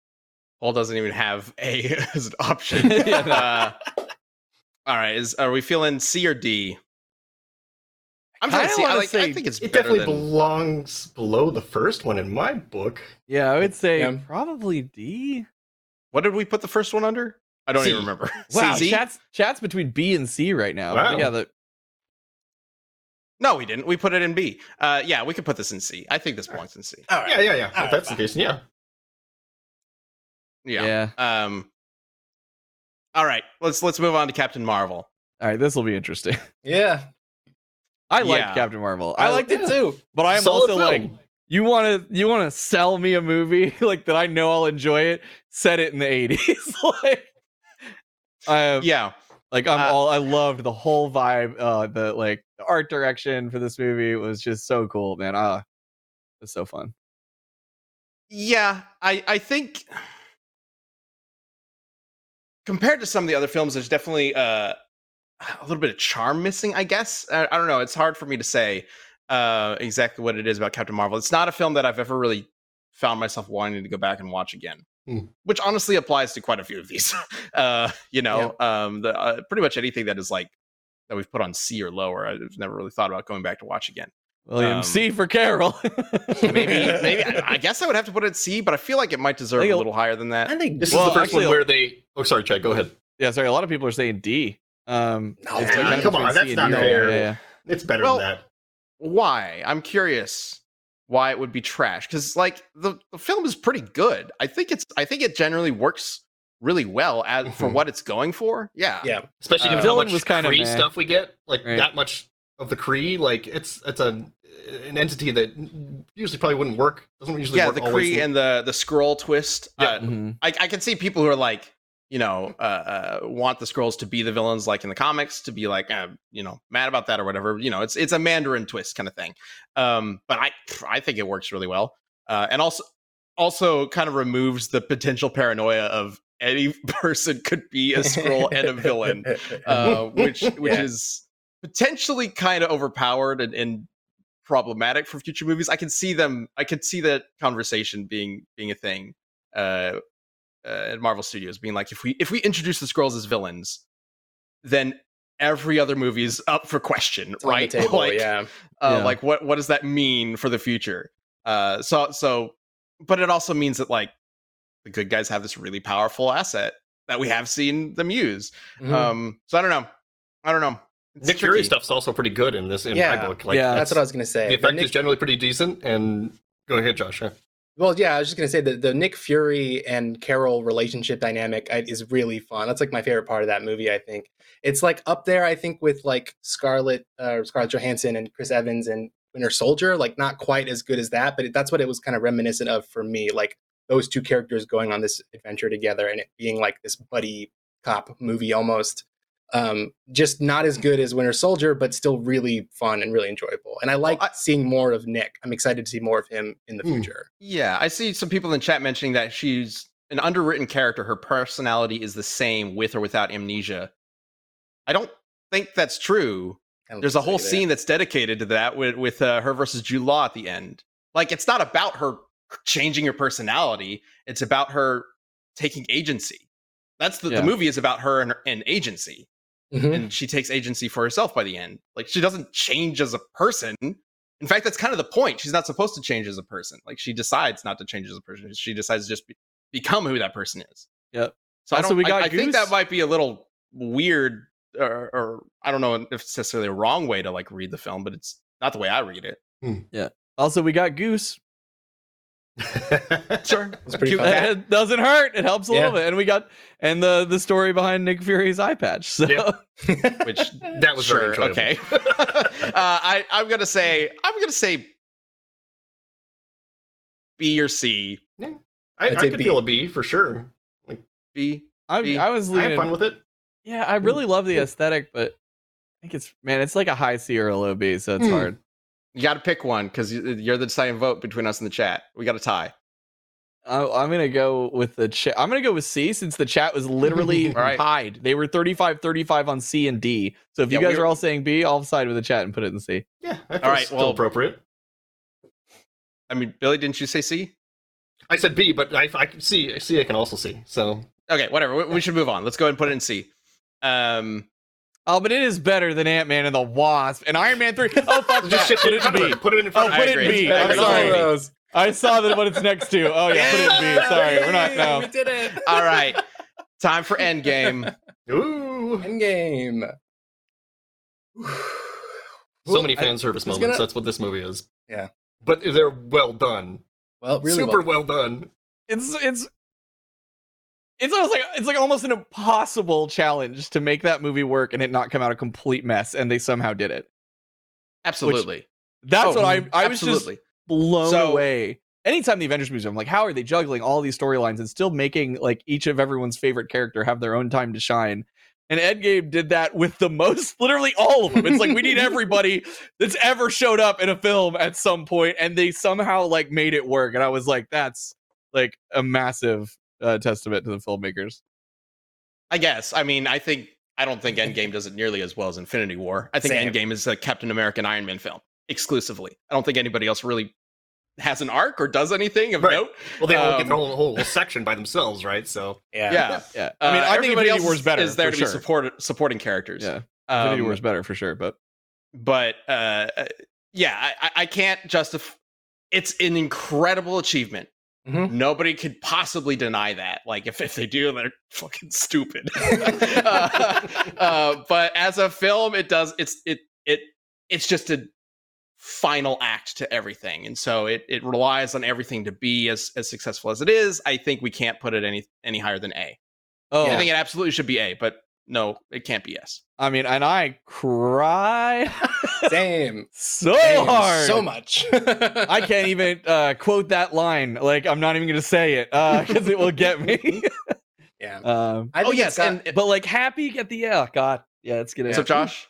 Paul doesn't even have A as an option. Yeah, no. uh, all right, is are we feeling C or D? I'm feeling Kinda C. I, wanna like, I think it's It definitely than. belongs below the first one in my book. Yeah, I would say Yeah. probably D. What did we put the first one under? I don't even remember. Wow, C? chat's chat's between B and C right now. Wow. Yeah, the, No, we didn't. We put it in B. Uh, yeah, we could put this in C. I think this belongs in C. All right. Yeah, yeah, yeah. All if that's the case, yeah. Yeah. yeah. Um. All right, let's let's move on to Captain Marvel. All right, this will be interesting. Yeah, I liked Yeah. Captain Marvel. I I- liked it yeah. too. But I am Solid also like, you want to you want to sell me a movie like that? I know I'll enjoy it. Set it in the eighties. like, I am Yeah, like I'm Uh, all. I loved the whole vibe. Uh, the like the art direction for this movie was just so cool, man. Ah, it was so fun. yeah. I I think compared to some of the other films, there's definitely uh, a little bit of charm missing. I guess I, I don't know. It's hard for me to say uh, exactly what it is about Captain Marvel. It's not a film that I've ever really found myself wanting to go back and watch again. Hmm. Which honestly applies to quite a few of these. uh, you know, um, the, uh, pretty much anything that is like that we've put on C or lower. I've never really thought about going back to watch again. William Um, C for Carol. Maybe, maybe I, I guess I would have to put it at C, but I feel like it might deserve a a- little higher than that. I think This Well, is the first actually, one where they. Oh, sorry, Chad. Go ahead. Yeah, sorry. A lot of people are saying D. Um, No, man, kind come on, that's not fair. Yeah, yeah. It's better Well, than that. Why? I'm curious why it would be trash because like the, the film is pretty good. I think it's I think it generally works really well as for Mhm. what it's going for. Yeah. yeah. Especially uh, given Villain how much was kinda Kree meh. stuff we get. Like Right. that much of the Kree. Like it's it's a an entity that usually probably wouldn't work. Doesn't usually Yeah, work Yeah, the always. Kree and the the Skrull twist. Yeah. Uh, Mhm. I, I can see people who are like, you know, uh, uh, want the Skrulls to be the villains, like in the comics, to be like, uh, you know, mad about that or whatever. You know, it's it's a Mandarin twist kind of thing. Um, but I I think it works really well, uh, and also also kind of removes the potential paranoia of any person could be a Skrull and a villain, uh, which which Yeah. is potentially kind of overpowered and, and problematic for future movies. I can see them. I can see that conversation being being a thing uh, uh, at Marvel Studios, being like, if we if we introduce the Skrulls as villains, then every other movie is up for question, It's on the right? table, like, yeah. uh, Yeah. like what what does that mean for the future? Uh, so so, but it also means that like the good guys have this really powerful asset that we have seen them use. Mhm. Um, so I don't know. I don't know. It's Nick Fury tricky. stuff's also pretty good in this in Yeah. my book. Like Yeah. That's what I was gonna say. the The effect Nick- is generally pretty decent. And go ahead, Josh. Well, yeah, I was just gonna say that the Nick Fury and Carol relationship dynamic is really fun. That's like my favorite part of that movie. I think it's like up there. I think with like Scarlett, uh, Scarlett Johansson and Chris Evans and Winter Soldier. Like not quite as good as that, but that's what it was kind of reminiscent of for me. Like those two characters going on this adventure together and it being like this buddy cop movie almost. Um, just not as good as Winter Soldier, but still really fun and really enjoyable. And I like I- seeing more of Nick. I'm excited to see more of him in the Hmm. future. Yeah, I see some people in chat mentioning that she's an underwritten character. Her personality is the same with or without amnesia. I don't think that's true. There's a whole scene that's dedicated to that with with uh, her versus Jude Law at the end. Like it's not about her changing her personality; it's about her taking agency. That's the, Yeah. the movie is about her and, and agency, Mhm. and she takes agency for herself by the end. Like she doesn't change as a person. In fact, that's kind of the point. She's not supposed to change as a person. Like she decides not to change as a person. She decides to just be, become who that person is. Yep. So I don't. we got I, think that might be a little weird, or, or I don't know if it's necessarily a wrong way to like read the film, but it's not the way I read it. Yeah. Also, we got Goose. Sure, pretty Cute fun. It doesn't hurt. It helps a Yeah. little bit. And we got and the the story behind Nick Fury's eye patch. So Yeah. which that was sure, very enjoyable. okay. uh, I I'm gonna say I'm gonna say B or C. I, I I'd say could B. feel a B for sure. Like B. I, B. I was I have leaning. fun with it. yeah, I really love the aesthetic, but I think it's man, it's like a high C or a low B, so it's Hmm. hard. You got to pick one because you're the deciding vote between us and the chat. We got a tie. I, I'm gonna go with the chat. I'm gonna go with C since the chat was literally All right. tied. They were 35 35 on C and D. So if you guys we- are all saying B, I'll side with the chat and put it in C. Yeah, I All right, it's still well- appropriate. I mean, Billy, didn't you say C? I said B, but I, I can see. See, I can also see. So Okay, whatever. We, we should move on. Let's go ahead and put it in C. Um, Oh, but it is better than Ant Man and the Wasp and Iron Man 3. Oh, fuck just that. shift Put it it in front in B. Put it in Oh, front of put I it in agree. B. I I'm sorry. I saw that what it's next to. Oh, yeah, put it in B. Sorry, we're not. No. We did it. all right, time for Endgame. Ooh, Endgame. so many fan service moments. gonna- That's what this movie is. Yeah. but they're well done. Well, really Super well. well done. It's it's it's almost like it's like almost an impossible challenge to make that movie work and it not come out a complete mess, and they somehow did it. Absolutely. That's Oh, what I mm, I was just blown So- away. Anytime the Avengers movies, I'm like, how are they juggling all these storylines and still making like each of everyone's favorite character have their own time to shine? And Ed Endgame did that with the most, literally all of them. It's like we need everybody that's ever showed up in a film at some point, and they somehow like made it work. And I was like, that's like a massive uh, testament to the filmmakers. I guess. I mean, I think I don't think Endgame does it nearly as well as Infinity War. I think Same. Endgame is a Captain America and Iron Man film exclusively. I don't think anybody else really has an arc or does anything of Right. note. Well, they all get Um, their whole, whole section by themselves, right? So Yeah. Yeah. Yeah, I mean, Uh, I think everybody Infinity else War's better. Is there for to sure. be support, supporting characters. Yeah, Infinity Um, War's better for sure. But but uh, uh, yeah, I, I- I can't justify. It's an incredible achievement. Mhm. Nobody could possibly deny that. Like, if, if they do, they're fucking stupid. uh, uh, but as a film, it does. It's it it it's just a final act to everything, and so it it relies on everything to be as as successful as it is. I think we can't put it any any higher than A. oh, I think it absolutely should be A, but no, it can't be yes. I mean, and I cried Same. so Same. hard, So much. I can't even uh, quote that line. Like, I'm not even going to say it because it will get me. Yeah. um, I oh think yes, it's got- and but like, happy at the yeah, God, yeah, it's gonna. so Josh.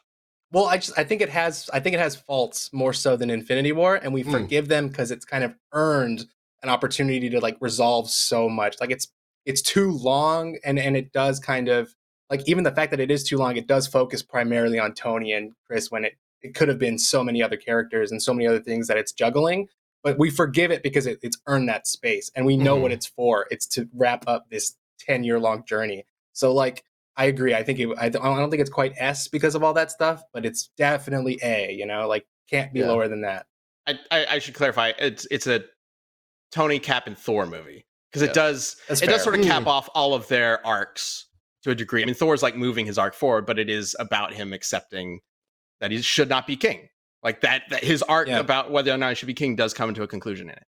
Well, I just I think it has I think it has faults more so than Infinity War, and we Hmm. forgive them because it's kind of earned an opportunity to like resolve so much. Like it's it's too long, and and it does kind of like even the fact that it is too long, it does focus primarily on Tony and Chris when it it could have been so many other characters and so many other things that it's juggling. But we forgive it because it, it's earned that space, and we know what it's for. It's to wrap up this ten year long journey. So like I agree. I think it, I don't I don't think it's quite S because of all that stuff, but it's definitely A. You know, like can't be Yeah. lower than that. I, I, I should clarify. It's it's a Tony Cap and Thor movie because Yeah. it does That's it does sort of cap Mm. off all of their arcs to a degree. I mean, Thor's like moving his arc forward, but it is about him accepting that he should not be king. Like that, that his arc Yeah. about whether or not he should be king does come to a conclusion in it.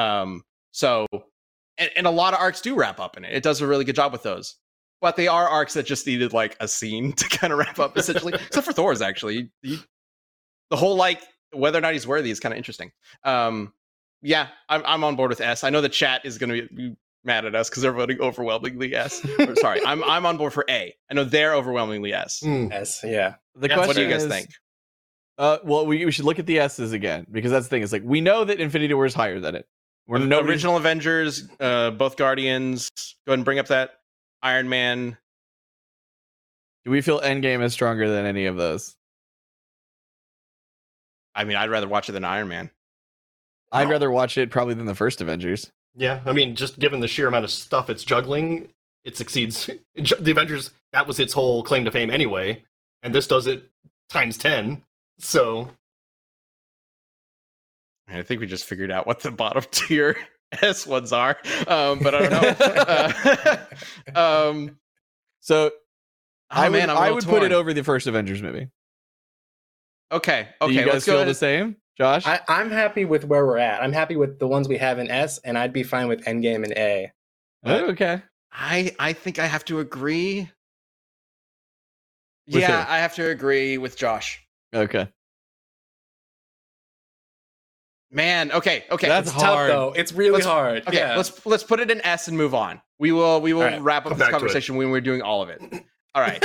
Um, so, and, and a lot of arcs do wrap up in it. It does a really good job with those. But they are arcs that just needed like a scene to kind of wrap up, essentially. Except for Thor's, actually. He- the whole like whether or not he's worthy is kind of interesting. Um, yeah, I'm I'm on board with S. I know the chat is going to be mad at us because they're voting overwhelmingly S. Or, sorry, I'm I'm on board for A. I know they're overwhelmingly S. Hmm. S. Yeah. the Yeah, question What do you guys is, think? Uh, well, we, we should look at the S's again because that's the thing. It's like we know that Infinity War is higher than it. We're no original Avengers, uh, both Guardians. Go ahead and bring up that Iron Man. Do we feel Endgame is stronger than any of those? I mean, I'd rather watch it than Iron Man. I'd rather watch it probably than the first Avengers. Yeah, I mean, just given the sheer amount of stuff it's juggling, it succeeds. The Avengers, that was its whole claim to fame anyway, and this does it times 10. So, I think we just figured out what the bottom tier S ones are, um, but I don't know. Uh, um, So oh, I would, man, I'm a I little would put it over the first Avengers movie. Okay, okay, Do okay. you guys let's go feel ahead the same, Josh? I, I'm happy with where we're at. I'm happy with the ones we have in S, and I'd be fine with Endgame and A. Oh, okay. I I think I have to agree. With yeah, who? I have to agree with Josh. Okay. Man, okay, okay. That's It's hard. tough though. It's really Let's- hard. Okay, yeah. let's let's put it in S and move on. We will we will All right, wrap up come this back to it. conversation when we're doing all of it. All right.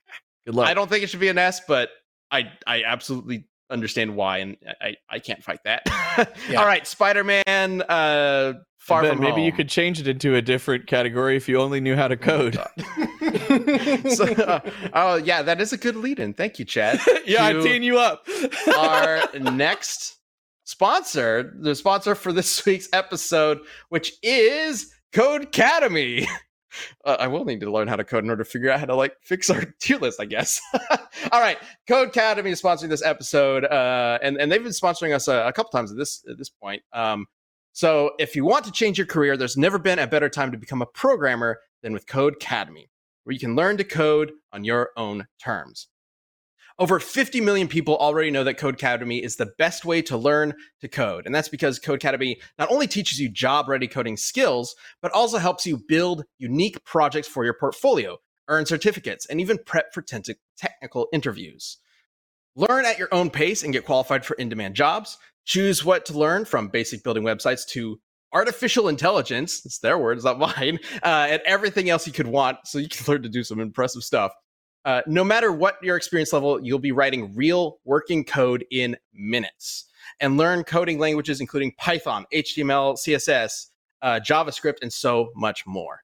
Good luck. I don't think it should be an S, but I I absolutely understand why, and I I can't fight that. Yeah. All right, Spider Man. Uh, far Ben, from maybe you could change it into a different category if you only knew how to code. so, uh, oh yeah, that is a good lead-in. Thank you, Chad. yeah, I'm teeing you up. Our next sponsor, the sponsor for this week's episode, which is Codecademy. Uh, I will need to learn how to code in order to figure out how to like fix our tier list, I guess. All right, Codecademy is sponsoring this episode, uh, and and they've been sponsoring us a, a couple times at this at this point. Um, so if you want to change your career, there's never been a better time to become a programmer than with Codecademy, where you can learn to code on your own terms. Over 50 million people already know that Codecademy is the best way to learn to code. And that's because Codecademy not only teaches you job ready coding skills, but also helps you build unique projects for your portfolio, earn certificates, and even prep for te- technical interviews. Learn at your own pace and get qualified for in demand jobs. Choose what to learn from basic building websites to artificial intelligence. It's their words, not mine, uh, and everything else you could want so you can learn to do some impressive stuff. Uh, no matter what your experience level, you'll be writing real working code in minutes and learn coding languages including Python, HTML, CSS, uh, JavaScript, and so much more.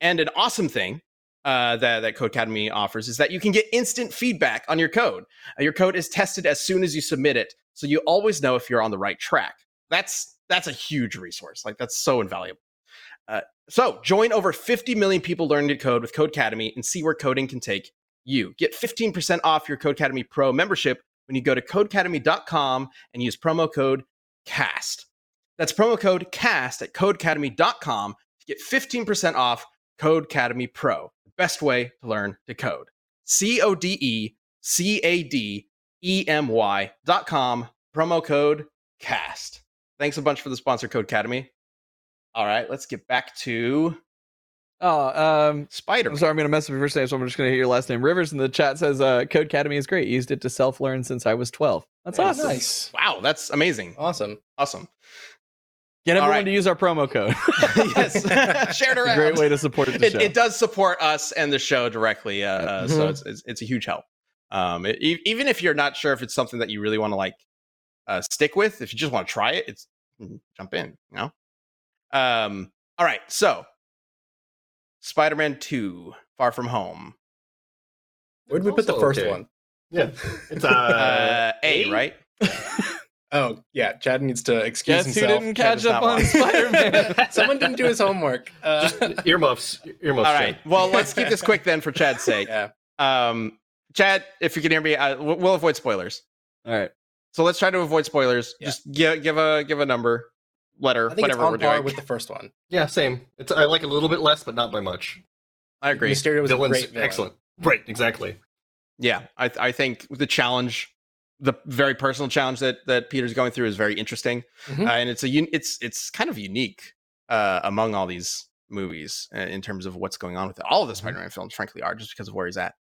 And an awesome thing uh, that, that Codecademy offers is that you can get instant feedback on your code. Uh, your code is tested as soon as you submit it, so you always know if you're on the right track. That's that's a huge resource. Like that's so invaluable. Uh, so join over 50 million people learning to code with Codecademy and see where coding can take you. Get 15% off your Codecademy Pro membership when you go to codecademy.com and use promo code CAST. That's promo code CAST at codecademy.com to get 15% off Codecademy Pro, the best way to learn to code. C O D E C A D E M Y dot com, promo code CAST. Thanks a bunch for the sponsor, Codecademy. All right, let's get back to Oh, um, Spider. I'm sorry, I'm going to mess up your first name, so I'm just going to hit your last name. Rivers in the chat says uh, Codecademy is great. Used it to self learn since I was 12. That's Nice. awesome. Nice. Wow, that's amazing. Awesome. Awesome. Get everyone right. to use our promo code. yes, share it around. great way to support the it, show. it does support us and the show directly, uh, uh, so Mhm. it's, it's it's a huge help. Um, it- even if you're not sure if it's something that you really want to like uh, stick with, if you just want to try it, it's mm, jump in. You know. Um. All right. So, Spider-Man Two: Far From Home. Where'd we put the first okay. one? Yeah, it's uh, Uh, a, A? right? Oh, yeah. Chad needs to excuse Guess who himself. didn't catch up on Spider Man? Someone didn't do his homework. Uh, just earmuffs. Earmuffs. All Chad. Well, let's keep this quick then, for Chad's sake. yeah. Um, Chad, if you can hear me, uh, we'll we'll avoid spoilers. All right. So let's try to avoid spoilers. Yeah. Just give give a give a number, letter, I think whatever it's on we're par doing. with the first one. Yeah, same. It's I like it a little bit less, but not by much. I agree. Mysterio was a Villain's great villain. excellent. Right, exactly. Yeah, I I think the challenge, the very personal challenge that that Peter's going through is very interesting, Mhm. uh, and it's a un- it's it's kind of unique uh, among all these movies uh, in terms of what's going on with it. All of the Spider-Man films, frankly, are just because of where he's at.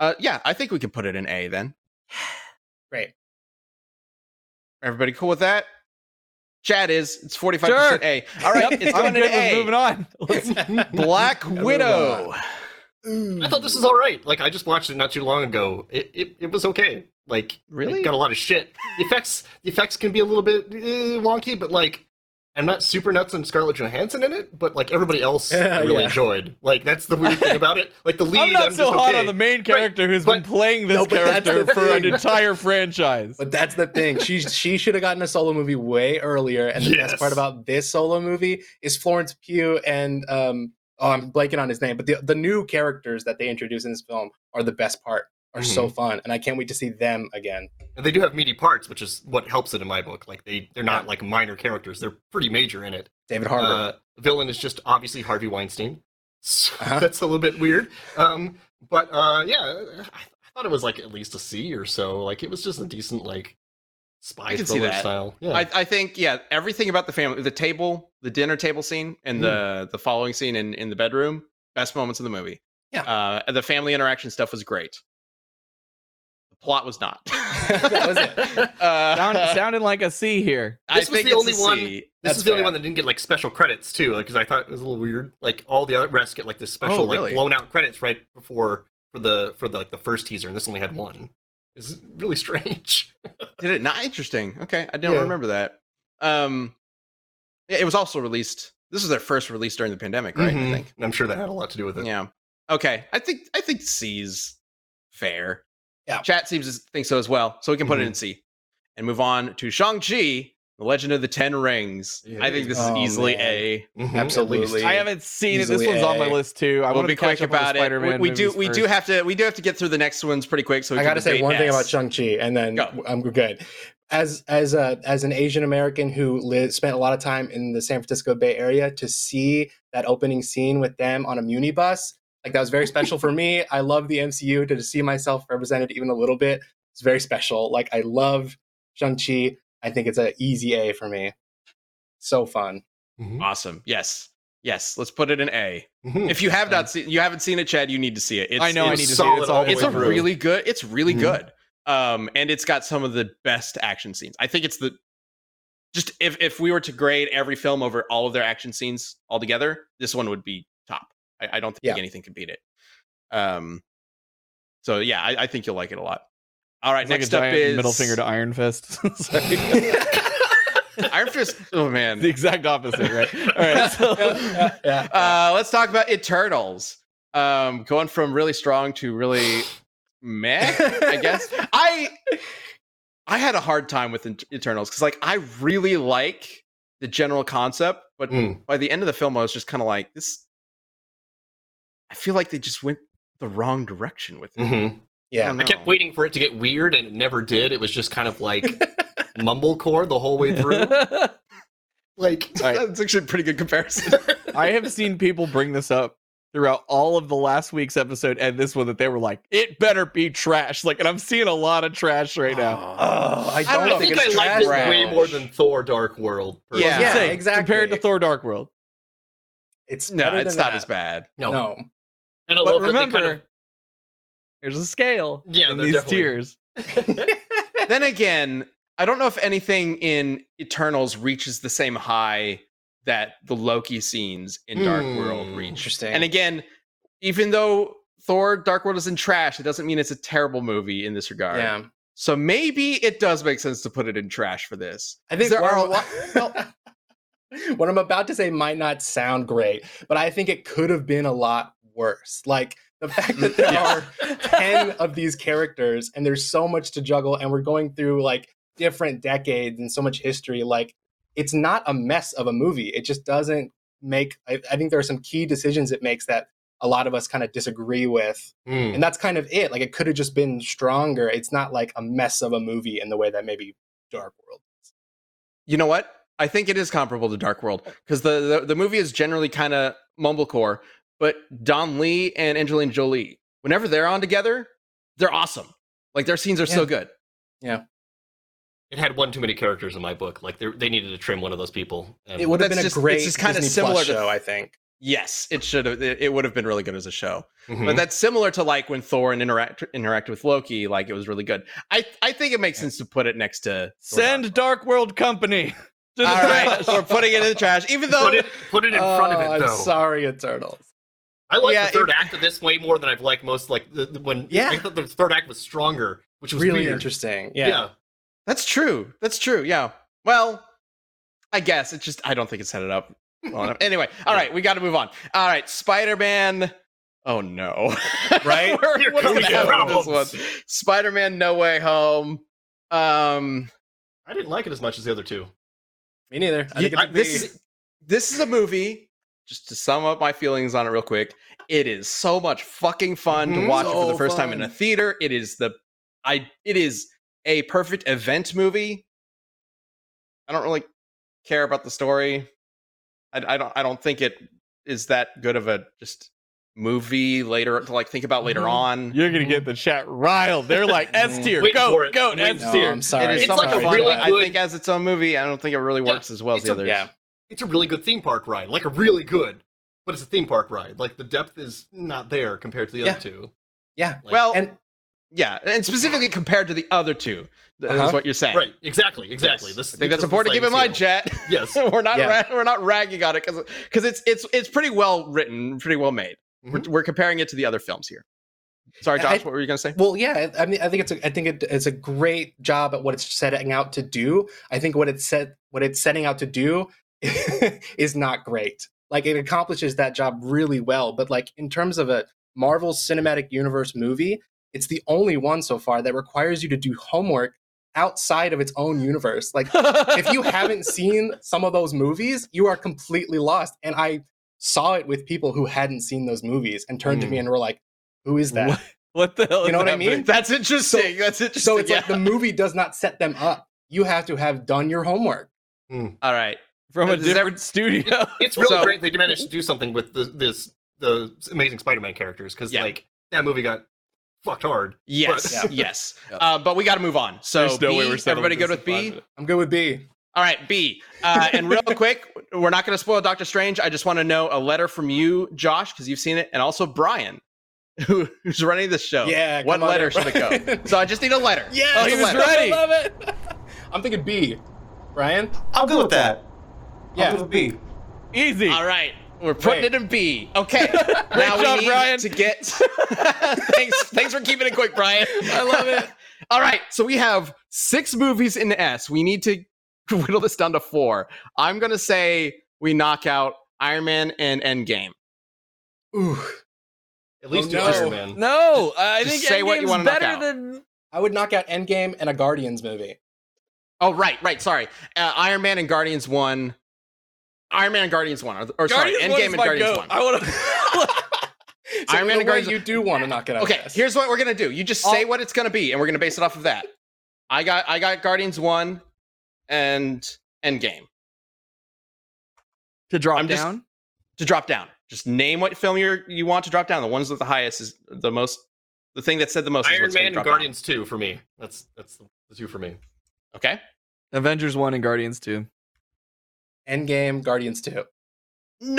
Uh, yeah, I think we could put it in A then. Great. Everybody cool with that? Chad is. It's forty five Sure. percent A. All right, Yep, it's going to A. moving on. Black Widow. I thought this was all right. Like I just watched it not too long ago. It it, it was okay. Like Really? it got a lot of shit. The effects the effects can be a little bit eh, wonky, but like I'm not super nuts on Scarlett Johansson in it, but like everybody else, Yeah, I really yeah. enjoyed. Like that's the weird thing about it. Like the lead, I'm not I'm so just hot okay. on the main character who's been playing this No, character the for an entire franchise. But that's the thing. She she should have gotten a solo movie way earlier. And the Yes. best part about this solo movie is Florence Pugh and um oh I'm blanking on his name, but the the new characters that they introduce in this film are the best part. Are so Mm-hmm. fun, and I can't wait to see them again. And they do have meaty parts, which is what helps it in my book. Like they they're not like minor characters; they're pretty major in it. David Harbour. Uh, villain is just obviously Harvey Weinstein. So Uh-huh. That's a little bit weird. Um, but uh, yeah, I, I thought it was like at least a C or so. Like it was just a decent like spy I can see thriller style. Yeah. I, I think yeah, everything about the family, the table, the dinner table scene, and the the following scene in in the bedroom, best moments of the movie. Yeah. uh, the family interaction stuff was great. The plot was not. That was it. Uh, Sound, sounding like a C here. I This was think the only one- C. this That's is the only one that didn't get like special credits too, because I thought it was a little weird. Like all the other rest get like this special Oh, really? like blown out credits right before for the for the like the first teaser, and this only had one. is really strange. Did it not interesting? Okay, I don't Yeah. remember that. Um, yeah, it was also released. This was their first release during the pandemic, right? I Mhm. think. I'm sure that had a lot to do with it. Yeah. Okay. I think I think C's fair. Yeah. Chat seems to think so as well. So we can put it Mhm. in C. And move on to Shang-Chi, The Legend of the Ten Rings. Yeah. I think this is Oh, easily man. A. Mhm, Absolutely. I haven't seen it. This Easily one's on my list too. I we'll want be quick about it. We, we do we do have to we do have to get through the next ones pretty quick so we I gotta say one thing about Shang Chi, and then Go. I'm good. As as a as an Asian American who lived, spent a lot of time in the San Francisco Bay Area, to see that opening scene with them on a Muni bus, like that was very special for me. I love the MCU to see myself represented even a little bit. It's very special. Like I love Shang Chi. I think it's an easy A for me. So fun. Mhm, Awesome. Yes. Yes. Let's put it in A. mhm. If you have not seen you haven't seen it, Chad, you need to see it. It's, I know I it's need to see it. It's, all all it's a through. really good it's really Mhm. good um and it's got some of the best action scenes i think it's the just if if we were to grade every film over all of their action scenes all together this one would be top i, I don't think Yeah. anything can beat it um so yeah I, I think you'll like it a lot all right It's like next a up is middle finger to Iron Fist. Iron fist oh man the exact opposite, right? All right. So, yeah, yeah. uh let's talk about eternals um going from really strong to really meh I guess I I had a hard time with Eternals because like I really like the general concept, but Mm. by the end of the film, I was just kind of like this. I feel like they just went the wrong direction with it. Mhm. yeah. don't I kept waiting for it to get weird, and it never did. It was just kind of like mumblecore the whole way through. Like, All right. That's actually a pretty good comparison. I have seen people bring this up throughout all of the last week's episode and this one that they were like, it better be trash. Like, and I'm seeing a lot of trash right now. Oh, I I don't, don't I think, think I it's liked it trash. way more than Thor: Dark World. Yeah. That's what I'm Yeah, saying, exactly. Compared to Thor Dark World. It's no, it's not that. as bad. No, No. And I But love that remember, kind of there's a scale Yeah, in these definitely- tiers. then again, I don't know if anything in Eternals reaches the same high that the Loki scenes in Dark World Hmm. reach. Interesting. And again, even though Thor Dark World is in trash, it doesn't mean it's a terrible movie in this regard. yeah. So maybe it does make sense to put it in trash for this. I think there what are a I'm- lot. Well, what I'm about to say might not sound great, but I think it could have been a lot worse. Like the fact that there Yeah. are 10 of these characters and there's so much to juggle and we're going through like different decades and so much history like it's not a mess of a movie. It just doesn't make I, I think there are some key decisions it makes that a lot of us kind of disagree with. Mm. And that's kind of it. Like it could have just been stronger. It's not like a mess of a movie in the way that maybe Dark World is. you know what? I think it is comparable to Dark World because the, the the movie is generally kind of mumblecore, but Don Lee and Angelina Jolie, whenever they're on together, they're awesome. Like their scenes are so good. Yeah. It had one too many characters in my book. Like they they needed to trim one of those people. And It would have that's been a just- it's just kinda similar Plus to- show, I think. Yes, it should have. It, it would have been really good as a show. Mhm. But that's similar to like when Thor and interact interact with Loki. Like it was really good. I I think it makes sense to put it next to Thor Send Dark World Company to the All right, trash. we're putting it in the trash. Even though put it put it in front of Oh, it I'm sorry, Eternals. I like Yeah, the third it- act of this way more than I've liked most. Like the, the- when Yeah. I thought the third act was stronger, which was really weird. interesting. Yeah. Yeah. That's true. That's true. Yeah. Well, I guess it's just I don't think it set it up well enough. Anyway, all right, we got to move on. All right, Spider Man. Oh no! Right? We're- Here What's gonna the happen with this one? Spider Man No Way Home. Um, I didn't like it as much as the other two. Me neither. I think Yeah, it'd this is this is a movie. Just to sum up my feelings on it real quick, it is so much fucking fun to Mhm. watch for the So first time in a theater. It is the I it is a perfect event movie. I don't really care about the story. I, I don't I don't think it is that good of a just movie later to like think about later Mhm. on. You're gonna get the chat riled. They're like S tier. Waiting Go, for go, I'm waiting S no, tier. I'm sorry. is It's like a fun, really but I think as its own movie, I don't think it really Yeah, works as well as the a- others. yeah. It's a really good theme park ride, like a really good, but it's a theme park ride. Like the depth is not there compared to the Yeah. other two. Yeah. Like- well, And yeah, and specifically compared to the other two, th- Uh-huh. is what you're saying. right, exactly, exactly. Yes. This I think that's this is the important to keep in mind, scale. chat. Yes. we're not Yeah. ra- we're not ragging on it because because it's it's it's pretty well written, pretty well made. Mhm. We're, we're comparing it to the other films here. Sorry, I- Josh. what were you gonna say? Well, yeah, I mean, I think it's a, I think it, it's a great job at what it's setting out to do. I think what it's set, what it's setting out to do, is not great. Like it accomplishes that job really well, but like in terms of a Marvel Cinematic Universe movie, it's the only one so far that requires you to do homework outside of its own universe. Like if you haven't seen some of those movies, you are completely lost. And I saw it with people who hadn't seen those movies and turned to me mm. and were like, "Who is that?" What, what the hell? You know is what I happening? mean? That's interesting. That's interesting. So it's like the movie does not set them up. You have to have done your homework. Hmm. All right. From a Is there- different studio. It's really So- great they managed to do something with the, this the amazing Spider-Man characters because Yeah. like that movie got fucked hard. Yes. But- Yes. Yeah. Uh, but we got to move on. So no B, way we're everybody good with in five B? minutes. I'm good with B. All right, B. Uh, and real quick, we're not going to spoil Doctor Strange. I just want to know a letter from you, Josh, because you've seen it, and also Brian, who, who's running this show. Yeah. What letter in, should it go? So I just need a letter. yeah. Oh, he was ready. I love it. I'm thinking B. Brian. I'll go with that. Yeah. I'll B. Easy. All right. We're putting Great. it in B. Okay. Great now we job, need Brian. to get. thanks. Thanks for keeping it quick, Brian. I love it. All right. So we have six movies in S. We need to whittle this down to four. I'm gonna say we knock out Iron Man and Endgame. Ooh. At least Oh, no. Iron Man. No, I Just think say what you wanna knock better out. than. I would knock out Endgame and a Guardians movie. Oh, right, right. Sorry. Uh, Iron Man and Guardians one. Iron Man and Guardians one. Or, or sorry, Guardians one Endgame and my Guardians goat. one. I want to. So Iron Man and way, Guardians- you do want to knock it out. Okay, yes. here's what we're gonna do. You just say I'll- what it's gonna be, and we're gonna base it off of that. I got I got Guardians one and Endgame to drop I'm just- to drop down. Just name what film you you want to drop down. The ones with the highest is the most. The thing that said the most. is Iron what's Man and drop down. Guardians 2 for me. That's that's the, the two for me. Okay. Avengers one and Guardians two. Endgame, Guardians two. No.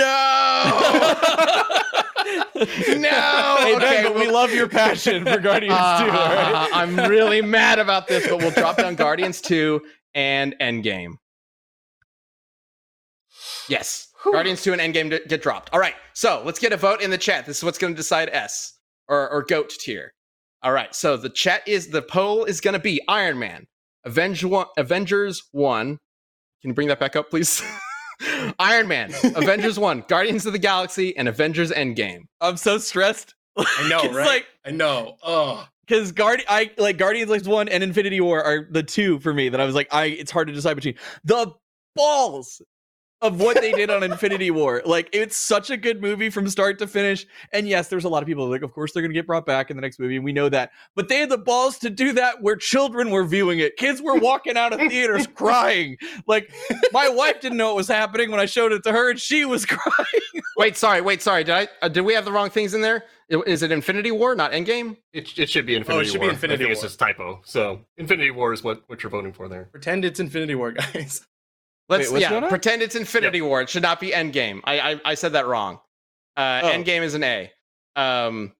no. Hey okay, Ben, but we love your passion for Guardians two. all Uh. I'm really mad about this, but we'll drop down Guardians 2 and Endgame. Yes. Guardians 2 and Endgame get dropped. All right. So let's get a vote in the chat. This is what's going to decide S or, or GOAT tier. All right. So the chat is the poll is going to be Iron Man, Avenge one, Avengers 1. Can you bring that back up, please? Iron Man, Avengers 1, Guardians of the Galaxy, and Avengers Endgame. I'm so stressed. I know, It's right? like- I know. Oh, because Guard, I like Guardians like one and Infinity War are the two for me that I was like, I it's hard to decide between the balls of what they did on Infinity War. Like it's such a good movie from start to finish. And yes, there's a lot of people like, of course they're gonna get brought back in the next movie, and we know that. But they had the balls to do that where children were viewing it. Kids were walking out of theaters crying. Like my wife didn't know what was happening when I showed it to her, and she was crying. Wait, sorry, wait, sorry. Did I uh, did we have the wrong things in there? Is it Infinity War, not Endgame? It, it should be Infinity war Oh, should be Infinity I think it's just typo. So Infinity War is what, what you're voting for there. pretend it's Infinity War, guys. Let's Wait, yeah, pretend it's Infinity War. It should not be Endgame. I I, I said that wrong. Uh, Oh. Endgame is an A. Um,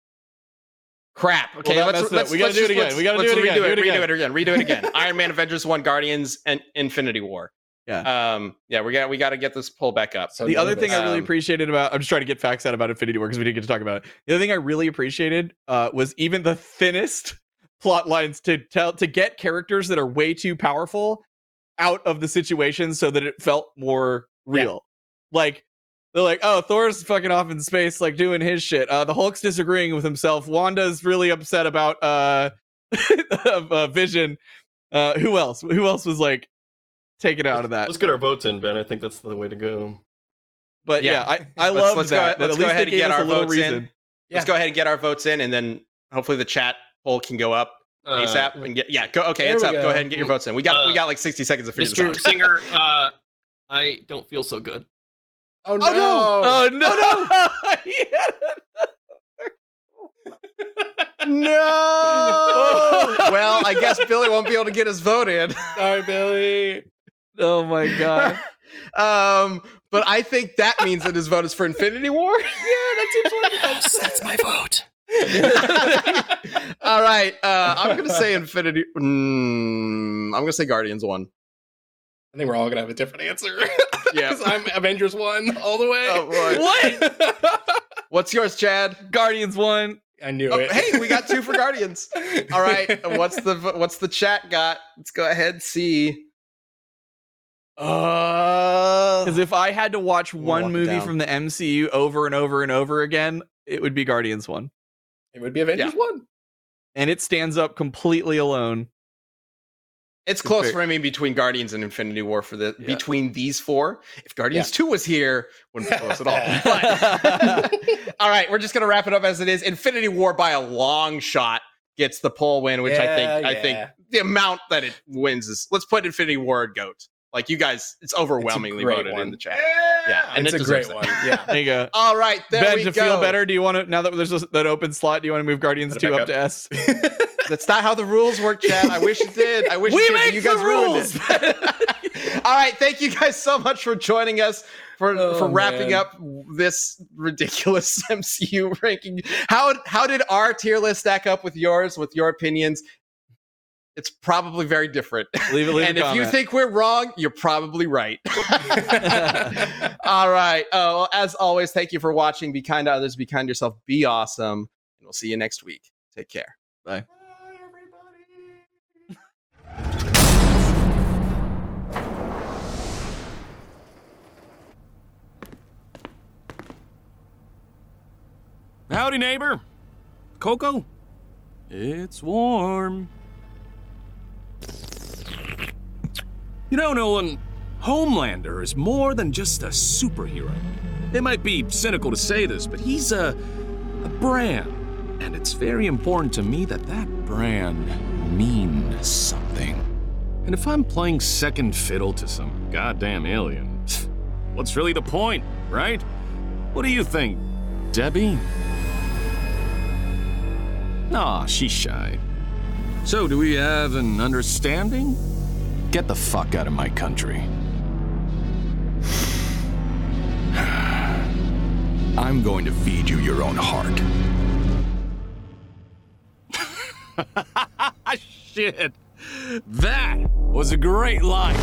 crap. Okay, that let's, let's We gotta let's do it again. We gotta do it again. redo Do it Redo again. it again. Redo it again. Iron Man, Avengers One, Guardians, and Infinity War. Yeah. Um. Yeah. We got we got to get this pull back up. So the other thing I really Um, appreciated about I'm just trying to get facts out about Infinity War because we didn't get to talk about it. The other thing I really appreciated uh, was even the thinnest plot lines to tell to get characters that are way too powerful out of the situation so that it felt more real. Like they're like, oh, Thor's fucking off in space, like doing his shit. Uh, the Hulk's disagreeing with himself. Wanda's really upset about uh, uh Vision. Uh, who else? Who else was like taken out of that? Let's get our votes in, Ben. I think that's the way to go. But yeah, Yeah. I, I Let's- love let's go that. let's at go ahead and get our a little votes in. reason. Let's go ahead and get our votes in, and then hopefully the chat poll can go up Uh, ASAP and get yeah. Go okay, there it's up. Go. go. ahead and get your votes in. We got we Uh, got like sixty seconds to figure this Mr. Singer, uh, I don't feel so good. Oh no! Oh no! No. well, I guess Billy won't be able to get his vote in. Sorry, Billy. oh my god! um, but I think that means that his vote is for Infinity War. yeah, that seems like Yes, that's my vote. All right, uh, I'm gonna say Infinity. Mm, I'm gonna say Guardians one. I think we're all gonna have a different answer. Yeah. 'Cause I'm Avengers one all the way. Oh, boy. What? What's yours, Chad? Guardians one. I knew Oh, it. hey, we got two for Guardians. All right, what's the what's the chat got? Let's go ahead and see. Uh, Because if I had to watch one movie down. from the MCU over and over and over again, it would be Guardians 1. It would be Avengers one. And it stands up completely alone. it's close for me between Guardians and Infinity War for the Yeah. between these four. If Guardians two was here, wouldn't be close at all. But- But all right, we're just gonna wrap it up as it is. Infinity War by a long shot gets the poll win, which I think Yeah, I think the amount that it wins is. Let's put Infinity War at goat. Like you guys, it's overwhelmingly great voted in one. the chat. Yeah, yeah. and it's it a great deserves one. Yeah. There you go. All right, there ben, we to go. feel better, do you want to, now that there's a, that open slot, do you want to move Guardians 2 back up to S? That's not how the rules work, Chad. I wish it did. I wish We it did, make you the guys ruined rules. All right, thank you guys so much for joining us for Oh, for wrapping man. up this ridiculous MCU ranking. How how did our tier list stack up with yours? With your opinions? It's probably very different. Leave it, leave and a if you think we're wrong, you're probably right. All right. Oh, well, as always, thank you for watching. Be kind to others. Be kind to yourself. Be awesome. And we'll see you next week. Take care. Bye. Howdy, neighbor. Coco? It's warm. You know, Nolan, um, Homelander is more than just a superhero. It might be cynical to say this, but he's a, a brand. And it's very important to me that that brand means something. And if I'm playing second fiddle to some goddamn alien, what's really the point, right? What do you think, Debbie? Aw, she's shy. So, do we have an understanding? Get the fuck out of my country. I'm going to feed you your own heart. Shit. That was a great line.